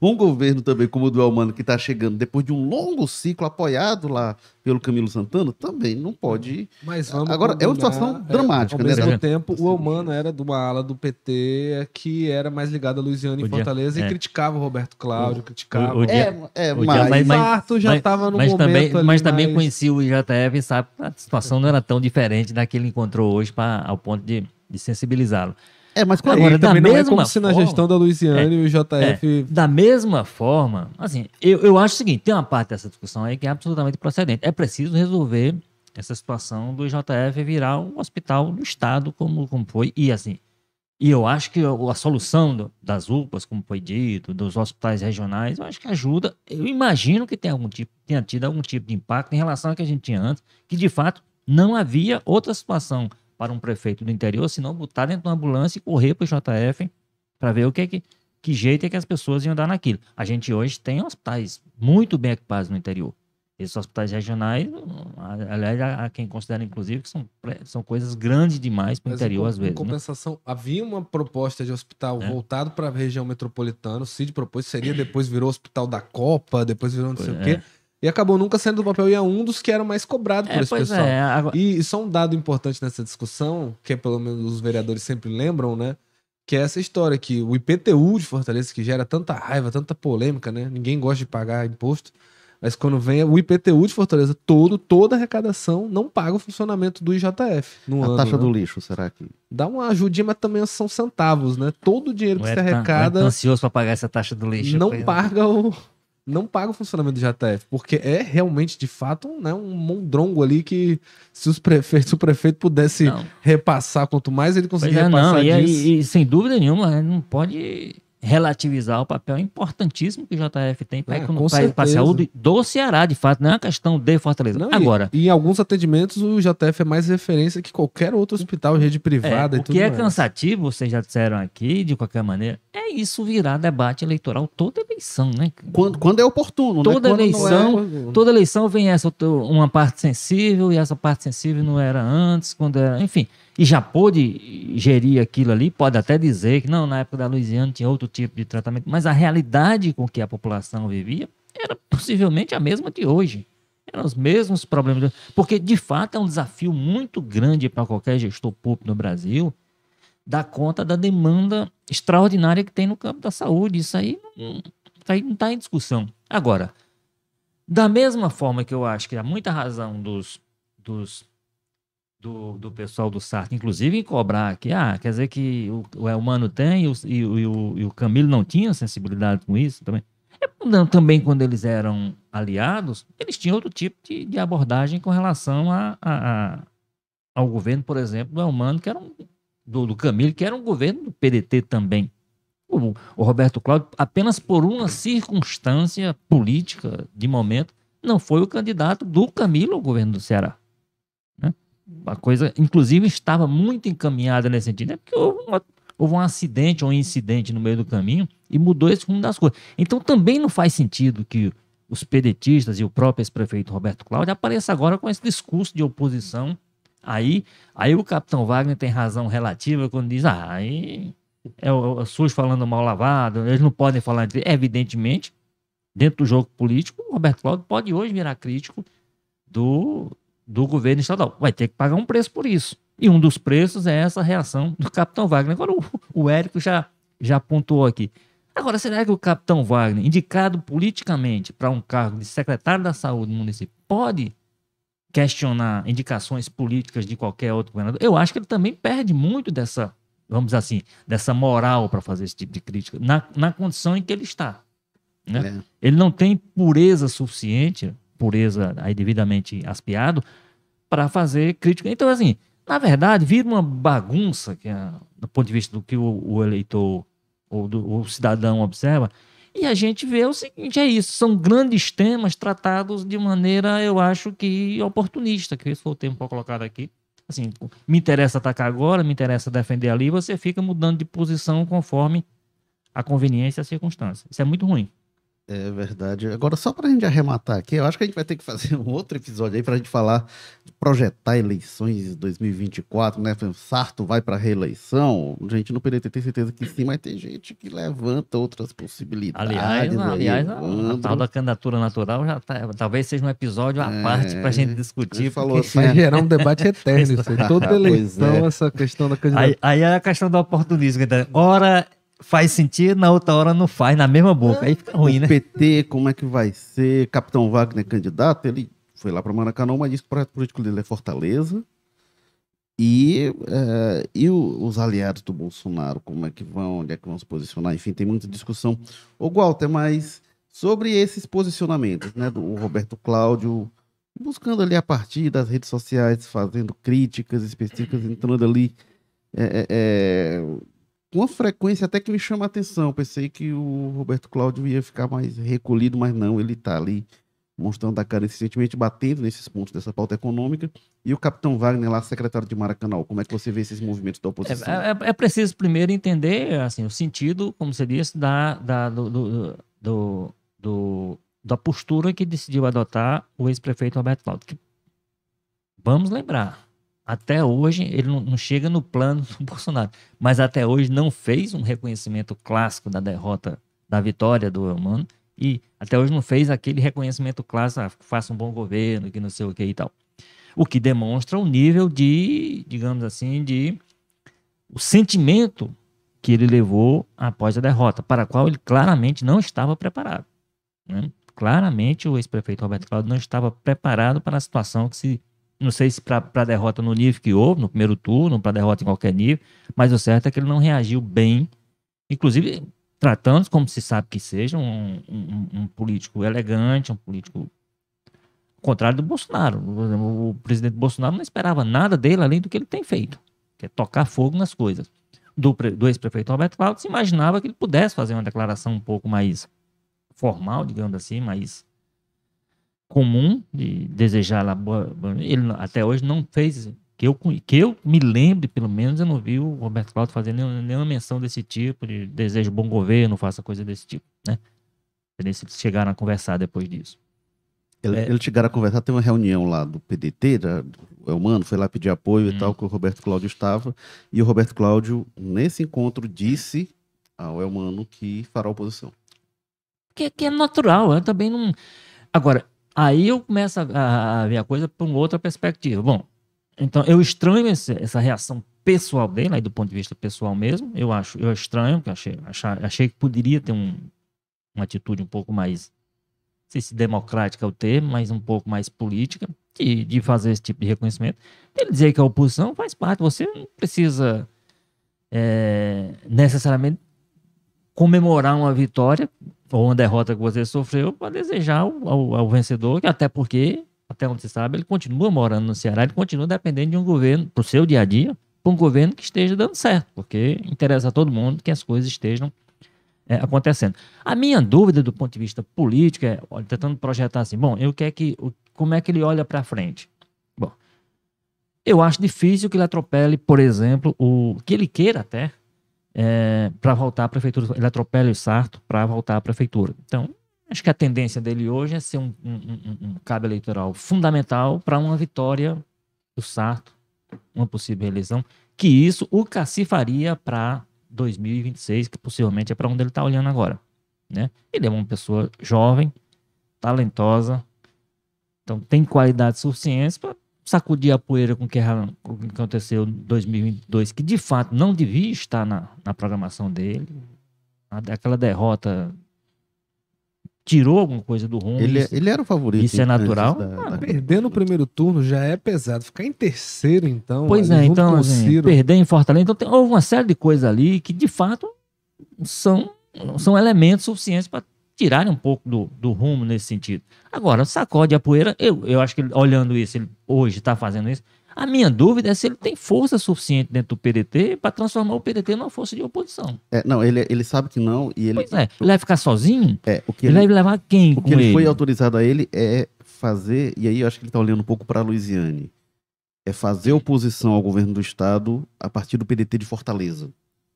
um governo também como o do Elmano, que está chegando depois de um longo ciclo apoiado lá pelo Camilo Santana, também não pode. Mas Agora, é uma situação é, dramática, ao né? Ao mesmo tempo, o Elmano era de uma ala do PT que era mais ligada a Luiziane em Fortaleza é. e criticava o Roberto Cláudio, criticava. O, o é, é, o mas, mas, mas, já estava no mas momento também, Mas também mais... conhecia o IJF e sabe a situação não era tão diferente da que ele encontrou hoje pra, ao ponto de de sensibilizá-lo. É, mas claro, Agora, da mesma é como se na gestão da Luiziane é, o JF. É, da mesma forma, assim, eu, eu acho o seguinte: tem uma parte dessa discussão aí que é absolutamente procedente. É preciso resolver essa situação do JF virar um hospital do Estado, como, como foi. E assim, e eu acho que a solução do, das UPAs, como foi dito, dos hospitais regionais, eu acho que ajuda. Eu imagino que tem algum tipo, tenha tido algum tipo de impacto em relação ao que a gente tinha antes, que de fato não havia outra situação para um prefeito do interior, se não botar dentro de uma ambulância e correr para o JF para ver o que, é que, que jeito é que as pessoas iam dar naquilo. A gente hoje tem hospitais muito bem equipados no interior. Esses hospitais regionais, aliás, há quem considera, inclusive, que são, são coisas grandes demais para o interior, em, às vezes. Em né? compensação, né? havia uma proposta de hospital é. voltado para a região metropolitana. O CID propôs, seria, depois virou Hospital da Copa, depois virou não sei é. o quê. E acabou nunca sendo do papel e é um dos que era mais cobrado por é, esse pessoal. É, agora... e, e só um dado importante nessa discussão, que é pelo menos os vereadores sempre lembram, né? Que é essa história que o IPTU de Fortaleza, que gera tanta raiva, tanta polêmica, né? Ninguém gosta de pagar imposto. Mas quando vem o IPTU de Fortaleza, todo, toda arrecadação não paga o funcionamento do IJF. No a ano, taxa né? do lixo, será que? Dá uma ajudinha, mas também são centavos, né? Todo o dinheiro que você arrecada. Não é ansioso para pagar essa taxa do lixo. Não paga o, não paga o funcionamento do JF, porque é realmente, de fato, um, né, um mondrongo ali que se os prefeitos, o prefeito pudesse não. repassar, quanto mais ele conseguir é, repassar não, e, disso... e, e, sem dúvida nenhuma, não pode relativizar o papel importantíssimo que o JF tem para é, a saúde do Ceará, de fato, não é uma questão de Fortaleza. Não, Agora, e, e, em alguns atendimentos o JF é mais referência que qualquer outro hospital, rede privada é, e tudo O que é mais. cansativo, vocês já disseram aqui, de qualquer maneira, é isso virar debate eleitoral toda eleição, né? Quando, quando é oportuno, toda né? eleição, é... toda eleição vem essa uma parte sensível e essa parte sensível não era antes, quando era, enfim e já pôde gerir aquilo ali, pode até dizer que não, na época da Louisiana tinha outro tipo de tratamento, mas a realidade com que a população vivia era possivelmente a mesma de hoje. Eram os mesmos problemas. Porque, de fato, é um desafio muito grande para qualquer gestor público no Brasil dar conta da demanda extraordinária que tem no campo da saúde. Isso aí não, está em discussão. Agora, da mesma forma que eu acho que há muita razão dos, dos do, do pessoal do Sartre, inclusive em cobrar que, ah, quer dizer que o, o Elmano tem e o, e, o, e o Camilo não tinha sensibilidade com isso também. É, também quando eles eram aliados, eles tinham outro tipo de, de abordagem com relação a, a, a, ao governo, por exemplo, do Elmano, que era um, do, do Camilo, que era um governo do PDT também. O, o Roberto Cláudio, apenas por uma circunstância política de momento, não foi o candidato do Camilo ao governo do Ceará. A coisa, inclusive, estava muito encaminhada nesse sentido, é porque houve, uma, houve um acidente ou um incidente no meio do caminho e mudou esse rumo das coisas. Então também não faz sentido que os pedetistas e o próprio ex-prefeito Roberto Cláudio apareçam agora com esse discurso de oposição. Aí, aí o capitão Wagner tem razão relativa quando diz, ah, aí é o, o SUS falando mal lavado, eles não podem falar entre. Evidentemente, dentro do jogo político, o Roberto Cláudio pode hoje virar crítico do, do governo estadual. Vai ter que pagar um preço por isso. E um dos preços é essa reação do capitão Wagner. Agora o, o Érico já, já pontuou aqui. Agora, será que o capitão Wagner, indicado politicamente para um cargo de secretário da saúde do município, pode questionar indicações políticas de qualquer outro governador? Eu acho que ele também perde muito dessa vamos dizer assim, dessa moral para fazer esse tipo de crítica, na, na condição em que ele está. Né? É. Ele não tem pureza suficiente, pureza aí devidamente aspiado, para fazer crítica. Então, assim, na verdade, vira uma bagunça, que é, do ponto de vista do que o, o eleitor ou do, o cidadão observa, e a gente vê o seguinte: é isso, são grandes temas tratados de maneira, eu acho que oportunista, que esse foi o termo colocar aqui assim, me interessa atacar agora, me interessa defender ali, você fica mudando de posição conforme a conveniência e a circunstância. Isso é muito ruim. É verdade. Agora, só para a gente arrematar aqui, eu acho que a gente vai ter que fazer *laughs* um outro episódio aí para a gente falar de projetar eleições 2024, né? Sarto vai para reeleição. A gente no PDT tem certeza que sim, mas tem gente que levanta outras possibilidades. Aliás, aliás a, a, tal da candidatura natural já tá, talvez seja um episódio à é, parte para a gente discutir. Falou assim, *laughs* vai gerar um debate eterno. isso aí. *laughs* Toda eleição, é. essa questão da candidatura. Aí, aí é a questão do oportunismo. Então, ora faz sentido, na outra hora não faz, na mesma boca. Aí fica ruim, o né? PT, como é que vai ser? Capitão Wagner candidato, ele foi lá para Maracanã, mas disse que o projeto político dele é Fortaleza. E, é, e os aliados do Bolsonaro, como é que vão, onde é que vão se posicionar? Enfim, tem muita discussão. Ô, Walter, mas sobre esses posicionamentos, né, do Roberto Cláudio, buscando ali a partir das redes sociais, fazendo críticas específicas, entrando ali é, é, uma frequência até que me chama a atenção. Pensei que o Roberto Cláudio ia ficar mais recolhido, mas não, ele está ali mostrando a cara recentemente, batendo nesses pontos dessa pauta econômica. E o capitão Wagner, lá, secretário de Maracanã, como é que você vê esses movimentos da oposição? É, é, é preciso primeiro entender assim, o sentido, como você disse, da, da, do, do, do, do da postura que decidiu adotar o ex-prefeito Roberto Cláudio. Vamos lembrar, até hoje ele não, não, chega no plano do *laughs* Bolsonaro, mas até hoje não fez um reconhecimento clássico da derrota, da vitória do Elmano, e até hoje não fez aquele reconhecimento clássico, ah, faça um bom governo, que não sei o que e tal. O que demonstra o nível de, digamos assim, de o sentimento que ele levou após a derrota, para a qual ele claramente não estava preparado. Né? Claramente o ex-prefeito Roberto Cláudio não estava preparado para a situação que se não sei se para derrota no nível que houve, no primeiro turno, para derrota em qualquer nível, mas o certo é que ele não reagiu bem, inclusive tratando como se sabe que seja um, um, um político elegante, um político contrário do Bolsonaro. O, o, presidente Bolsonaro não esperava nada dele além do que ele tem feito, que é tocar fogo nas coisas. Do, do ex-prefeito Roberto Cláudio se imaginava que ele pudesse fazer uma declaração um pouco mais formal, digamos assim, mais comum de desejar lá boa, ele até hoje não fez que eu que eu me lembre pelo menos eu não vi o Roberto Cláudio fazer nenhuma, nenhuma menção desse tipo de desejo bom governo faça coisa desse tipo né se eles chegaram a conversar depois disso ele, é. eles chegaram a conversar tem uma reunião lá do PDT da, o Elmano foi lá pedir apoio hum. e tal que o Roberto Cláudio estava e o Roberto Cláudio nesse encontro disse ao Elmano que fará oposição que, que é natural eu também não agora Aí eu começo a, a ver a coisa por uma outra perspectiva. Bom, então eu estranho esse, essa reação pessoal dele, aí do ponto de vista pessoal mesmo. Eu acho, eu estranho, porque achei, achei, achei que poderia ter um, uma atitude um pouco mais, não sei se democrática é o termo, mas um pouco mais política, de, de fazer esse tipo de reconhecimento. Ele dizer que a oposição faz parte, você não precisa é, necessariamente comemorar uma vitória ou uma derrota que você sofreu para desejar ao, ao, vencedor, até porque, até onde você sabe, ele continua morando no Ceará, ele continua dependendo de um governo, para o seu dia a dia, para um governo que esteja dando certo, porque interessa a todo mundo que as coisas estejam é, acontecendo. A minha dúvida do ponto de vista político é, olha, tentando projetar assim, bom, eu quero que, como é que ele olha para frente? Bom, eu acho difícil que ele atropele, por exemplo, o que ele queira até, é, para voltar à prefeitura. Ele atropela o Sarto para voltar à prefeitura. Então, acho que a tendência dele hoje é ser um, um, um, um cabo eleitoral fundamental para uma vitória do Sarto, uma possível eleição, que isso o cacifaria para 2026, que possivelmente é para onde ele está olhando agora. Né? Ele é uma pessoa jovem, talentosa, então tem qualidade suficiente para sacudir a poeira com o que aconteceu em 2022, que de fato não devia estar na, na programação dele. Aquela derrota tirou alguma coisa do rumo. Ele, isso, ele era o favorito. Isso é natural. Da, ah, da... Perder no primeiro turno já é pesado. Ficar em terceiro, então. Pois é, então, assim, perder em Fortaleza. Então, tem, houve uma série de coisas ali que, de fato, são, são elementos suficientes para tirarem um pouco do, do rumo nesse sentido. Agora, sacode a poeira, eu, eu acho que ele, olhando isso, ele hoje está fazendo isso. A minha dúvida é se ele tem força suficiente dentro do PDT para transformar o PDT numa força de oposição. É, não, ele, ele sabe que não. E ele, pois é, ele vai ficar sozinho? É, o que ele, ele vai levar quem? O que ele, ele foi autorizado a ele é fazer, e aí eu acho que ele está olhando um pouco para a Luiziane, é fazer oposição ao governo do Estado a partir do PDT de Fortaleza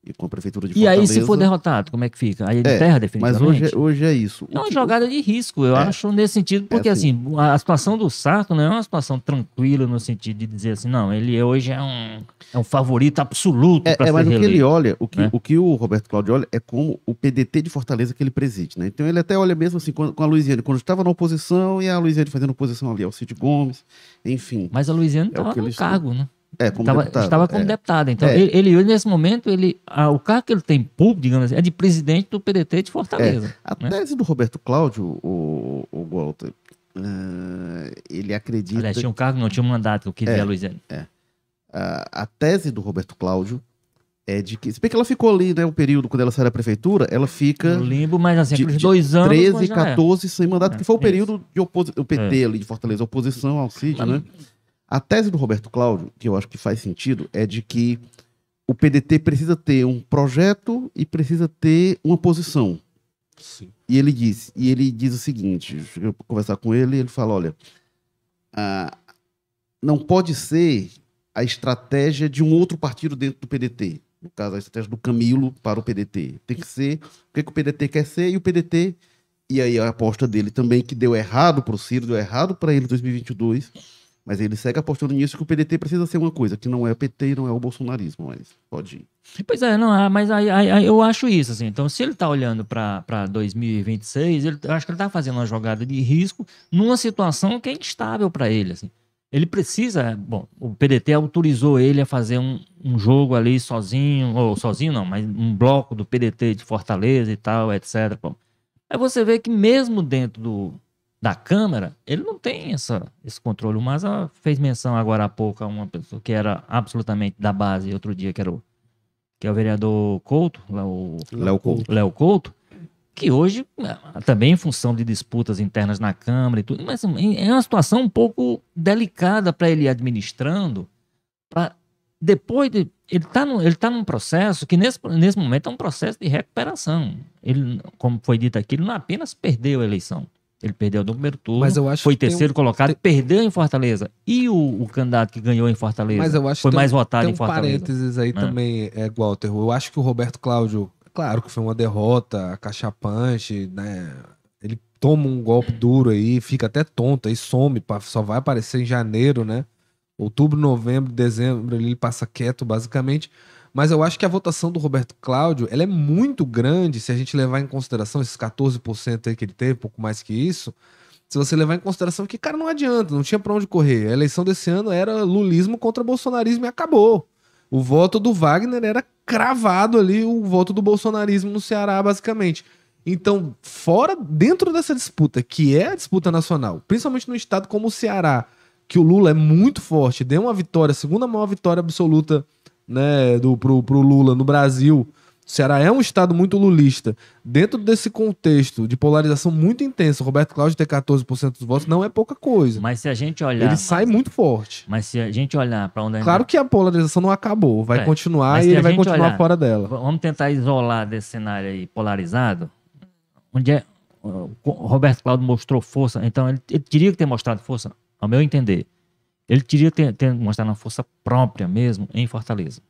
e com a prefeitura de Fortaleza. E aí, se for derrotado, como é que fica? Aí ele é, terra definitivamente? Mas hoje, é, hoje é isso. É uma jogada de risco, eu é, acho, nesse sentido, porque é assim. assim. a situação do Sarto não é uma situação tranquila no sentido de dizer assim, não, ele hoje é um, é um favorito absoluto é, para é, mas o que ele olha, o que, né? o que o Roberto Cláudio olha é como o PDT de Fortaleza que ele preside, né? Então ele até olha mesmo assim com, a Luiziane, quando estava na oposição e a Luiziane fazendo oposição ali ao Cid Gomes, enfim. Mas a Luiziane estava é no cargo, né? É, como Tava, deputado. Estava como é. deputado. Então, é. ele, ele, nesse momento, ele, a, o cargo que ele tem público, digamos assim, é de presidente do PDT de Fortaleza. É. A né? tese do Roberto Cláudio, o, o Walter, uh, ele acredita. Aliás, tinha um cargo, não tinha um mandato, eu queria, é, Luiziane. É. Uh, a tese do Roberto Cláudio é de que. Se bem que ela ficou ali, né? Um período quando ela saiu da prefeitura, ela fica. No limbo, mas assim, de, de dois anos. 13, 14 é. sem mandato, é, que foi o período isso. de oposição. O PT é. ali de Fortaleza, oposição ao CID, né? A tese do Roberto Cláudio, que eu acho que faz sentido, é de que o PDT precisa ter um projeto e precisa ter uma posição. Sim. E ele diz, e ele diz o seguinte: eu conversar com ele, ele fala, olha, ah, não pode ser a estratégia de um outro partido dentro do PDT. No caso, a estratégia do Camilo para o PDT. Tem que ser o que, que o PDT quer ser e o PDT. E aí a aposta dele também, que deu errado para o Ciro, deu errado para ele em 2022 mas ele segue apostando nisso que o PDT precisa ser uma coisa, que não é o PT não é o bolsonarismo, mas pode ir. Pois é, não, ah, mas aí, aí eu acho isso, assim. Então, se ele está olhando para 2026, ele, eu acho que ele está fazendo uma jogada de risco numa situação que é instável para ele, assim. Ele precisa, bom, o PDT autorizou ele a fazer um, um jogo ali sozinho, ou sozinho não, mas um bloco do PDT de Fortaleza e tal, etc. Bom, aí você vê que mesmo dentro do, da Câmara, ele não tem essa, esse controle. O Maza fez menção agora há pouco a uma pessoa que era absolutamente da base, outro dia, que era o, que é o vereador Couto, o Léo Couto. Léo Couto, que hoje, também em função de disputas internas na Câmara e tudo, mas é uma situação um pouco delicada para ele administrando, para depois de. Ele está tá num processo que, nesse, nesse momento, é um processo de recuperação. Ele, como foi dito aqui, ele não apenas perdeu a eleição, ele perdeu no primeiro turno, mas eu acho foi terceiro um, colocado, tem... perdeu em Fortaleza. E o, o, candidato que ganhou em Fortaleza mas eu acho foi mais votado tem em Fortaleza. parênteses aí né? também, é, Walter. Eu acho que o Roberto Cláudio, claro que foi uma derrota, cachapante, né? Ele toma um golpe duro aí, fica até tonto, aí some, só vai aparecer em janeiro, né? Outubro, novembro, dezembro, ele passa quieto, basicamente. Mas eu acho que a votação do Roberto Cláudio ela é muito grande se a gente levar em consideração esses 14% aí que ele teve, pouco mais que isso. Se você levar em consideração que, cara, não adianta, não tinha para onde correr. A eleição desse ano era lulismo contra bolsonarismo e acabou. O voto do Wagner era cravado ali, o voto do bolsonarismo no Ceará, basicamente. Então, fora, dentro dessa disputa, que é a disputa nacional, principalmente no estado como o Ceará, que o Lula é muito forte, deu uma vitória, segunda maior vitória absoluta né, do, pro, pro Lula no Brasil, o Ceará é um estado muito lulista. Dentro desse contexto de polarização muito intensa, Roberto Cláudio ter 14% dos votos não é pouca coisa. Mas se a gente olhar. Ele sai muito forte. Mas se a gente olhar para onde. Claro que a polarização não acabou, vai é, continuar e ele vai continuar olhar, fora dela. Vamos tentar isolar desse cenário aí polarizado. Onde é. O Roberto Cláudio mostrou força, então ele, ele teria que ter mostrado força, ao meu entender. Ele teria que ter, ter mostrado uma força própria mesmo em Fortaleza.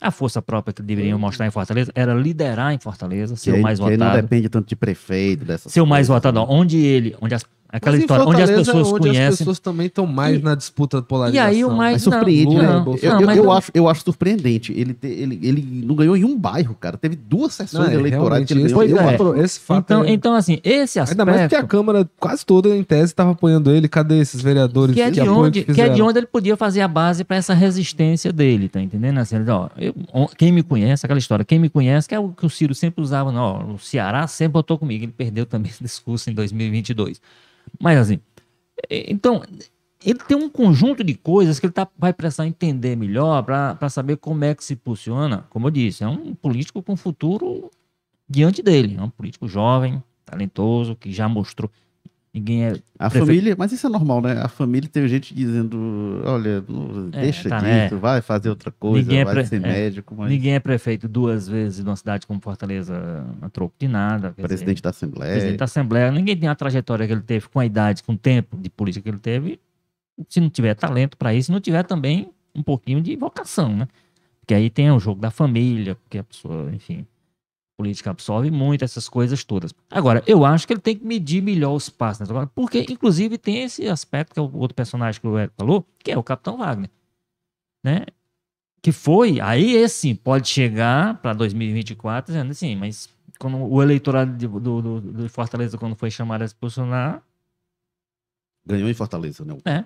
A força própria que deveriam mostrar em Fortaleza era liderar em Fortaleza, ser o mais votado. não depende tanto de prefeito, dessas Ser o mais votado, né? onde ele, onde as Aquela história onde as pessoas onde conhecem. as pessoas também estão mais e, na disputa polarização. E aí o mais. Mas surpreende, não, né? Não, eu, não, eu, eu acho, eu acho surpreendente. Ele, te, ele, ele não ganhou em um bairro, cara. Teve duas sessões é, eleitorais que ele ganhou. Pois é. esse fato então, é... então, assim, esse aspecto. Ainda mais que a Câmara quase toda, em tese, estava apoiando ele. Cadê esses vereadores que é, de onde, que, que, é de onde ele podia fazer a base para essa resistência dele, tá entendendo? Assim, ó, eu, quem me conhece, aquela história, quem me conhece, que é o que o Ciro sempre usava, não, o Ceará sempre botou comigo. Ele perdeu também *laughs* esse discurso em 2022. Mas, assim. Então, ele tem um conjunto de coisas que ele tá, vai precisar entender melhor para saber como é que se posiciona. Como eu disse, é um político com futuro diante dele. É um político jovem, talentoso, que já mostrou Ninguém é. A prefe... família, mas isso é normal, né? A família tem gente dizendo: olha, é, deixa tá, disso, né? vai fazer outra coisa, ninguém é vai pre... ser é. médico. Mas... Ninguém é prefeito duas vezes numa cidade como Fortaleza a troco de nada. Presidente dizer, da Assembleia. Presidente da Assembleia. Ninguém tem a trajetória que ele teve, com a idade, com o tempo de política que ele teve. Se não tiver talento para isso, se não tiver também um pouquinho de vocação, né? Porque aí tem o jogo da família, porque a pessoa, enfim política absorve muito essas coisas todas. Agora, eu acho que ele tem que medir melhor os passos. Agora, porque, inclusive, tem esse aspecto que é o outro personagem que o Eric falou, que é o Capitão Wagner. Né? Que foi, aí esse pode chegar para 2024 dizendo assim, mas quando o eleitorado de, do, do, do, Fortaleza, quando foi chamado a se posicionar. Ganhou em Fortaleza, né? É,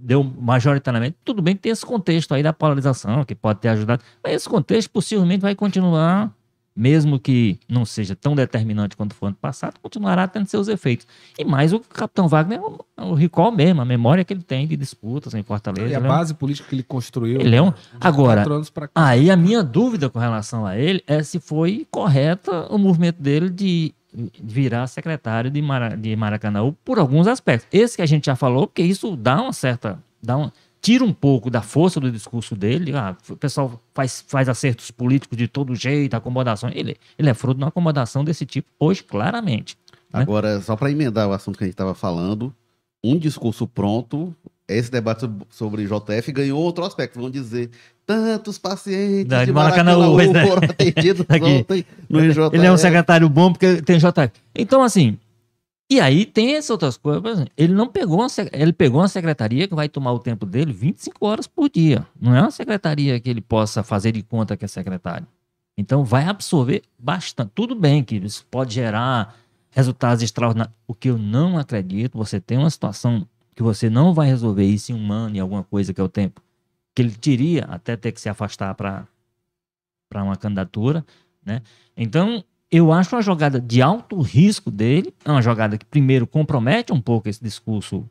deu majoritariamente. Tudo bem que tem esse contexto aí da polarização, que pode ter ajudado, mas esse contexto possivelmente vai continuar mesmo que não seja tão determinante quanto foi ano passado, continuará tendo seus efeitos. E mais o Capitão Wagner, é o recall mesmo, a memória que ele tem de disputas em Fortaleza. E a base é um... política que ele construiu. Ele é um... Agora, aí a minha dúvida com relação a ele é se foi correta o movimento dele de virar secretário de, Mara... de Maracanã por alguns aspectos. Esse que a gente já falou, porque isso dá uma certa... Dá uma tira um pouco da força do discurso dele. Ah, o pessoal faz, faz acertos políticos de todo jeito, acomodação. Ele, ele é fruto de uma acomodação desse tipo hoje, claramente. Né? Agora, só para emendar o assunto que a gente estava falando, um discurso pronto, esse debate sobre JF ganhou outro aspecto. Vão dizer, tantos pacientes de, de Maracanã, Maracanã né? foram atendidos *laughs* ontem no JF. Ele é um secretário bom porque tem JF. Então, assim, e aí tem essas outras coisas. Ele não pegou uma, ele pegou uma secretaria que vai tomar o tempo dele 25 horas por dia. Não é uma secretaria que ele possa fazer de conta que é secretário. Então vai absorver bastante. Tudo bem que isso pode gerar resultados extraordinários. O que eu não acredito, você tem uma situação que você não vai resolver isso em um ano, em alguma coisa que é o tempo. Que ele teria até ter que se afastar para uma candidatura, né? Então, eu acho uma jogada de alto risco dele, é uma jogada que primeiro compromete um pouco esse discurso,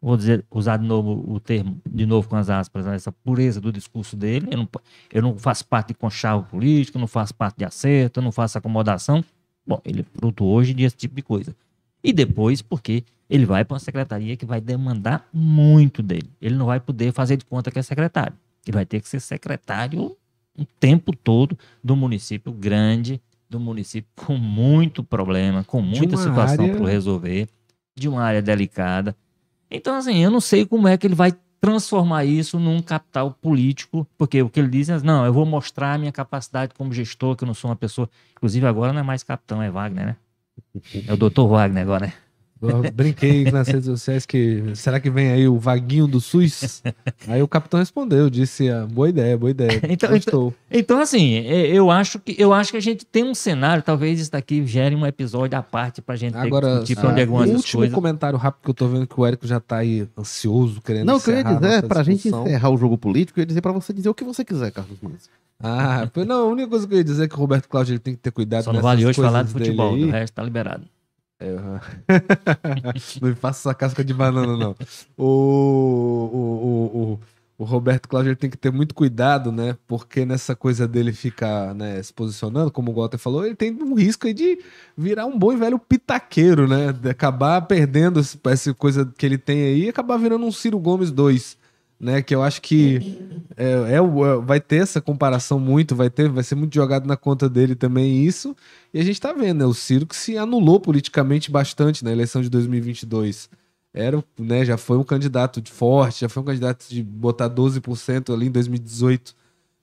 vou dizer, usar de novo o termo, de novo com as aspas, né, essa pureza do discurso dele. Eu não, eu não faço parte de conchavo político, não faço parte de acerto, não faço acomodação. Bom, ele é fruto hoje desse tipo de coisa. E depois, porque ele vai para uma secretaria que vai demandar muito dele. Ele não vai poder fazer de conta que é secretário. Ele vai ter que ser secretário o tempo todo do município grande, do município com muito problema, com muita situação área... para resolver, de uma área delicada. Então, assim, eu não sei como é que ele vai transformar isso num capital político, porque o que ele diz é, não, eu vou mostrar a minha capacidade como gestor, que eu não sou uma pessoa, inclusive agora não é mais capitão, é Wagner, né? É o doutor Wagner agora, né? Eu brinquei nas redes sociais que será que vem aí o vaguinho do SUS? Aí o capitão respondeu, disse: ah, boa ideia, boa ideia. *laughs* então, então, então, assim, é, eu acho, que, eu acho que a gente tem um cenário, talvez isso daqui gere um episódio à parte pra gente Agora, ter tipo, onde algumas o último coisas. comentário rápido que eu tô vendo que o Érico já tá aí ansioso, querendo Não, o que eu ia dizer, pra gente encerrar o jogo político, eu ia dizer pra você dizer o que você quiser, Carlos Manso. Ah, *laughs* não, a única coisa que eu ia dizer é que o Roberto Cláudio ele tem que ter cuidado Só não vale hoje falar de futebol, o resto tá liberado. É, *laughs* não me faça essa casca de banana, não. O, o, o, o, Roberto Cláudio tem que ter muito cuidado, né? Porque nessa coisa dele ficar né, se posicionando, como o Walter falou, ele tem um risco aí de virar um bom e velho pitaqueiro, né? De acabar perdendo essa coisa que ele tem aí e acabar virando um Ciro Gomes 2 né? Que eu acho que é, é, é, vai ter essa comparação muito, vai ter, vai ser muito jogado na conta dele também isso. E a gente tá vendo, né? O Ciro que se anulou politicamente bastante na eleição de 2022. Era, né, já foi um candidato forte, já foi um candidato de botar 12% ali em 2018,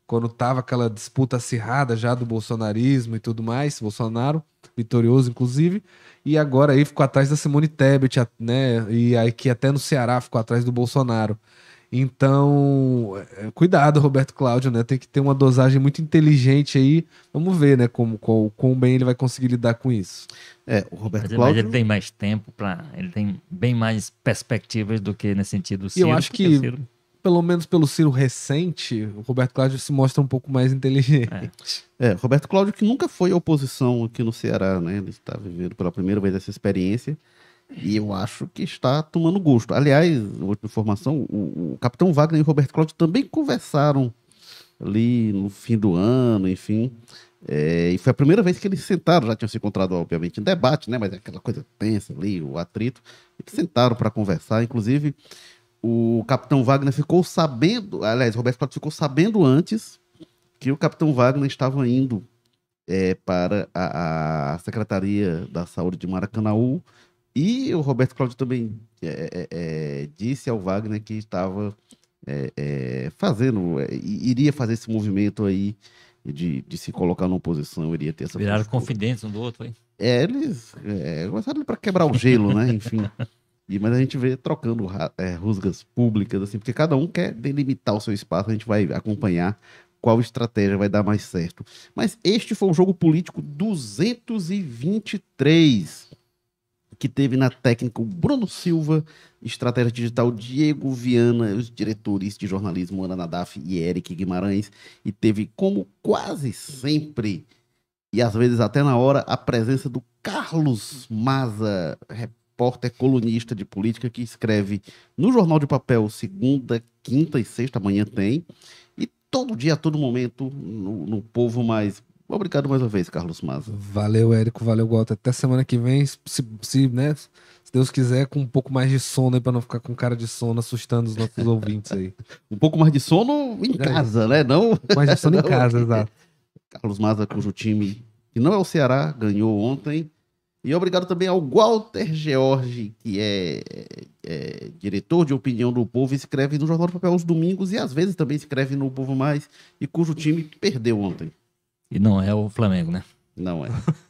quando tava aquela disputa acirrada já do bolsonarismo e tudo mais, Bolsonaro, vitorioso inclusive, e agora aí ficou atrás da Simone Tebet, né, e aí que até no Ceará ficou atrás do Bolsonaro. Então, é, cuidado, Roberto Cláudio, né? Tem que ter uma dosagem muito inteligente aí. Vamos ver, né, como quão, quão bem ele vai conseguir lidar com isso. É, o Roberto mas, Cláudio. Mas ele tem mais tempo para, ele tem bem mais perspectivas do que nesse sentido. E eu acho que, Ciro... pelo menos pelo Ciro recente, o Roberto Cláudio se mostra um pouco mais inteligente. É. é, Roberto Cláudio que nunca foi oposição aqui no Ceará, né? Ele está vivendo pela primeira vez essa experiência. E eu acho que está tomando gosto. Aliás, outra informação, o, o Capitão Wagner e o Roberto Cláudio também conversaram ali no fim do ano, enfim. É, e foi a primeira vez que eles sentaram, já tinham se encontrado, obviamente, em debate, né? Mas é aquela coisa tensa ali, o atrito. Eles sentaram para conversar. Inclusive, o Capitão Wagner ficou sabendo, aliás, Roberto Cláudio ficou sabendo antes que o Capitão Wagner estava indo é, para a, a Secretaria da Saúde de Maracanaú e o Roberto Cláudio também é, é, é, disse ao Wagner que estava é, é, fazendo, é, iria fazer esse movimento aí de, de se colocar numa posição, iria ter essa Viraram confidentes um do outro, hein? É, eles começaram para quebrar o gelo, né? Enfim. E, mas a gente vê trocando é, rusgas públicas, assim, porque cada um quer delimitar o seu espaço, a gente vai acompanhar qual estratégia vai dar mais certo. Mas este foi o jogo político 223 que teve na técnica o Bruno Silva, estratégia digital Diego Viana, os diretores de jornalismo Ana Nadaf e Eric Guimarães, e teve como quase sempre, e às vezes até na hora, a presença do Carlos Maza, repórter colunista de política que escreve no Jornal de Papel segunda, quinta e sexta, amanhã tem, e todo dia, a todo momento, no, no Povo Mais Obrigado mais uma vez, Carlos Maza. Valeu, Érico. Valeu, Walter. Até semana que vem, se, se, né, se Deus quiser, com um pouco mais de sono aí, pra não ficar com cara de sono assustando os nossos *laughs* ouvintes aí. Um pouco mais de sono em é. casa, né? Não... Um pouco mais de sono em *laughs* casa, exato. Carlos Maza, cujo time, que não é o Ceará, ganhou ontem. E obrigado também ao Walter George, que é, é, diretor de opinião do Povo, escreve no Jornal do Papel aos domingos e às vezes também escreve no Povo Mais, e cujo time perdeu ontem. E não é o Flamengo, né? Não é. *laughs*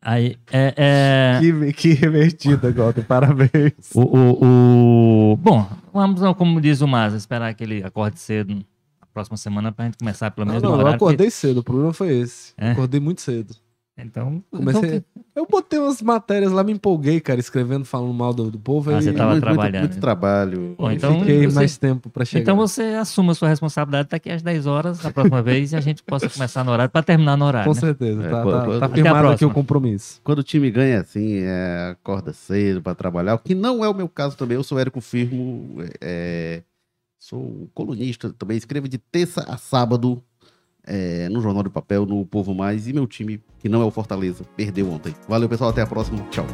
Aí, é, é... Que, que revertida, Gota, parabéns. O, o, o, Bom, vamos, como diz o Maza, esperar que ele acorde cedo na próxima semana pra gente começar pelo menos não, não, eu acordei cedo, o problema foi esse. É? Acordei muito cedo. Então, comecei. Então... Eu botei umas matérias lá, me empolguei, cara, escrevendo, falando mal do, do povo. Ah, você tava muito, trabalhando. Muito, muito trabalho. Bom, então fiquei você... mais tempo para chegar. Então você assuma a sua responsabilidade até aqui às 10 horas da próxima vez e a gente possa começar no horário para terminar no *laughs* horário. Com né? certeza, é, tá, quando, tá, tá firmado aqui o compromisso. Quando o time ganha assim, é, acorda cedo para trabalhar, o que não é o meu caso também. Eu sou Érico Firmo, é, sou colunista também, escrevo de terça a sábado é, no Jornal de Papel, no Povo Mais. E meu time, que não é o Fortaleza, perdeu ontem. Valeu, pessoal. Até a próxima. Tchau.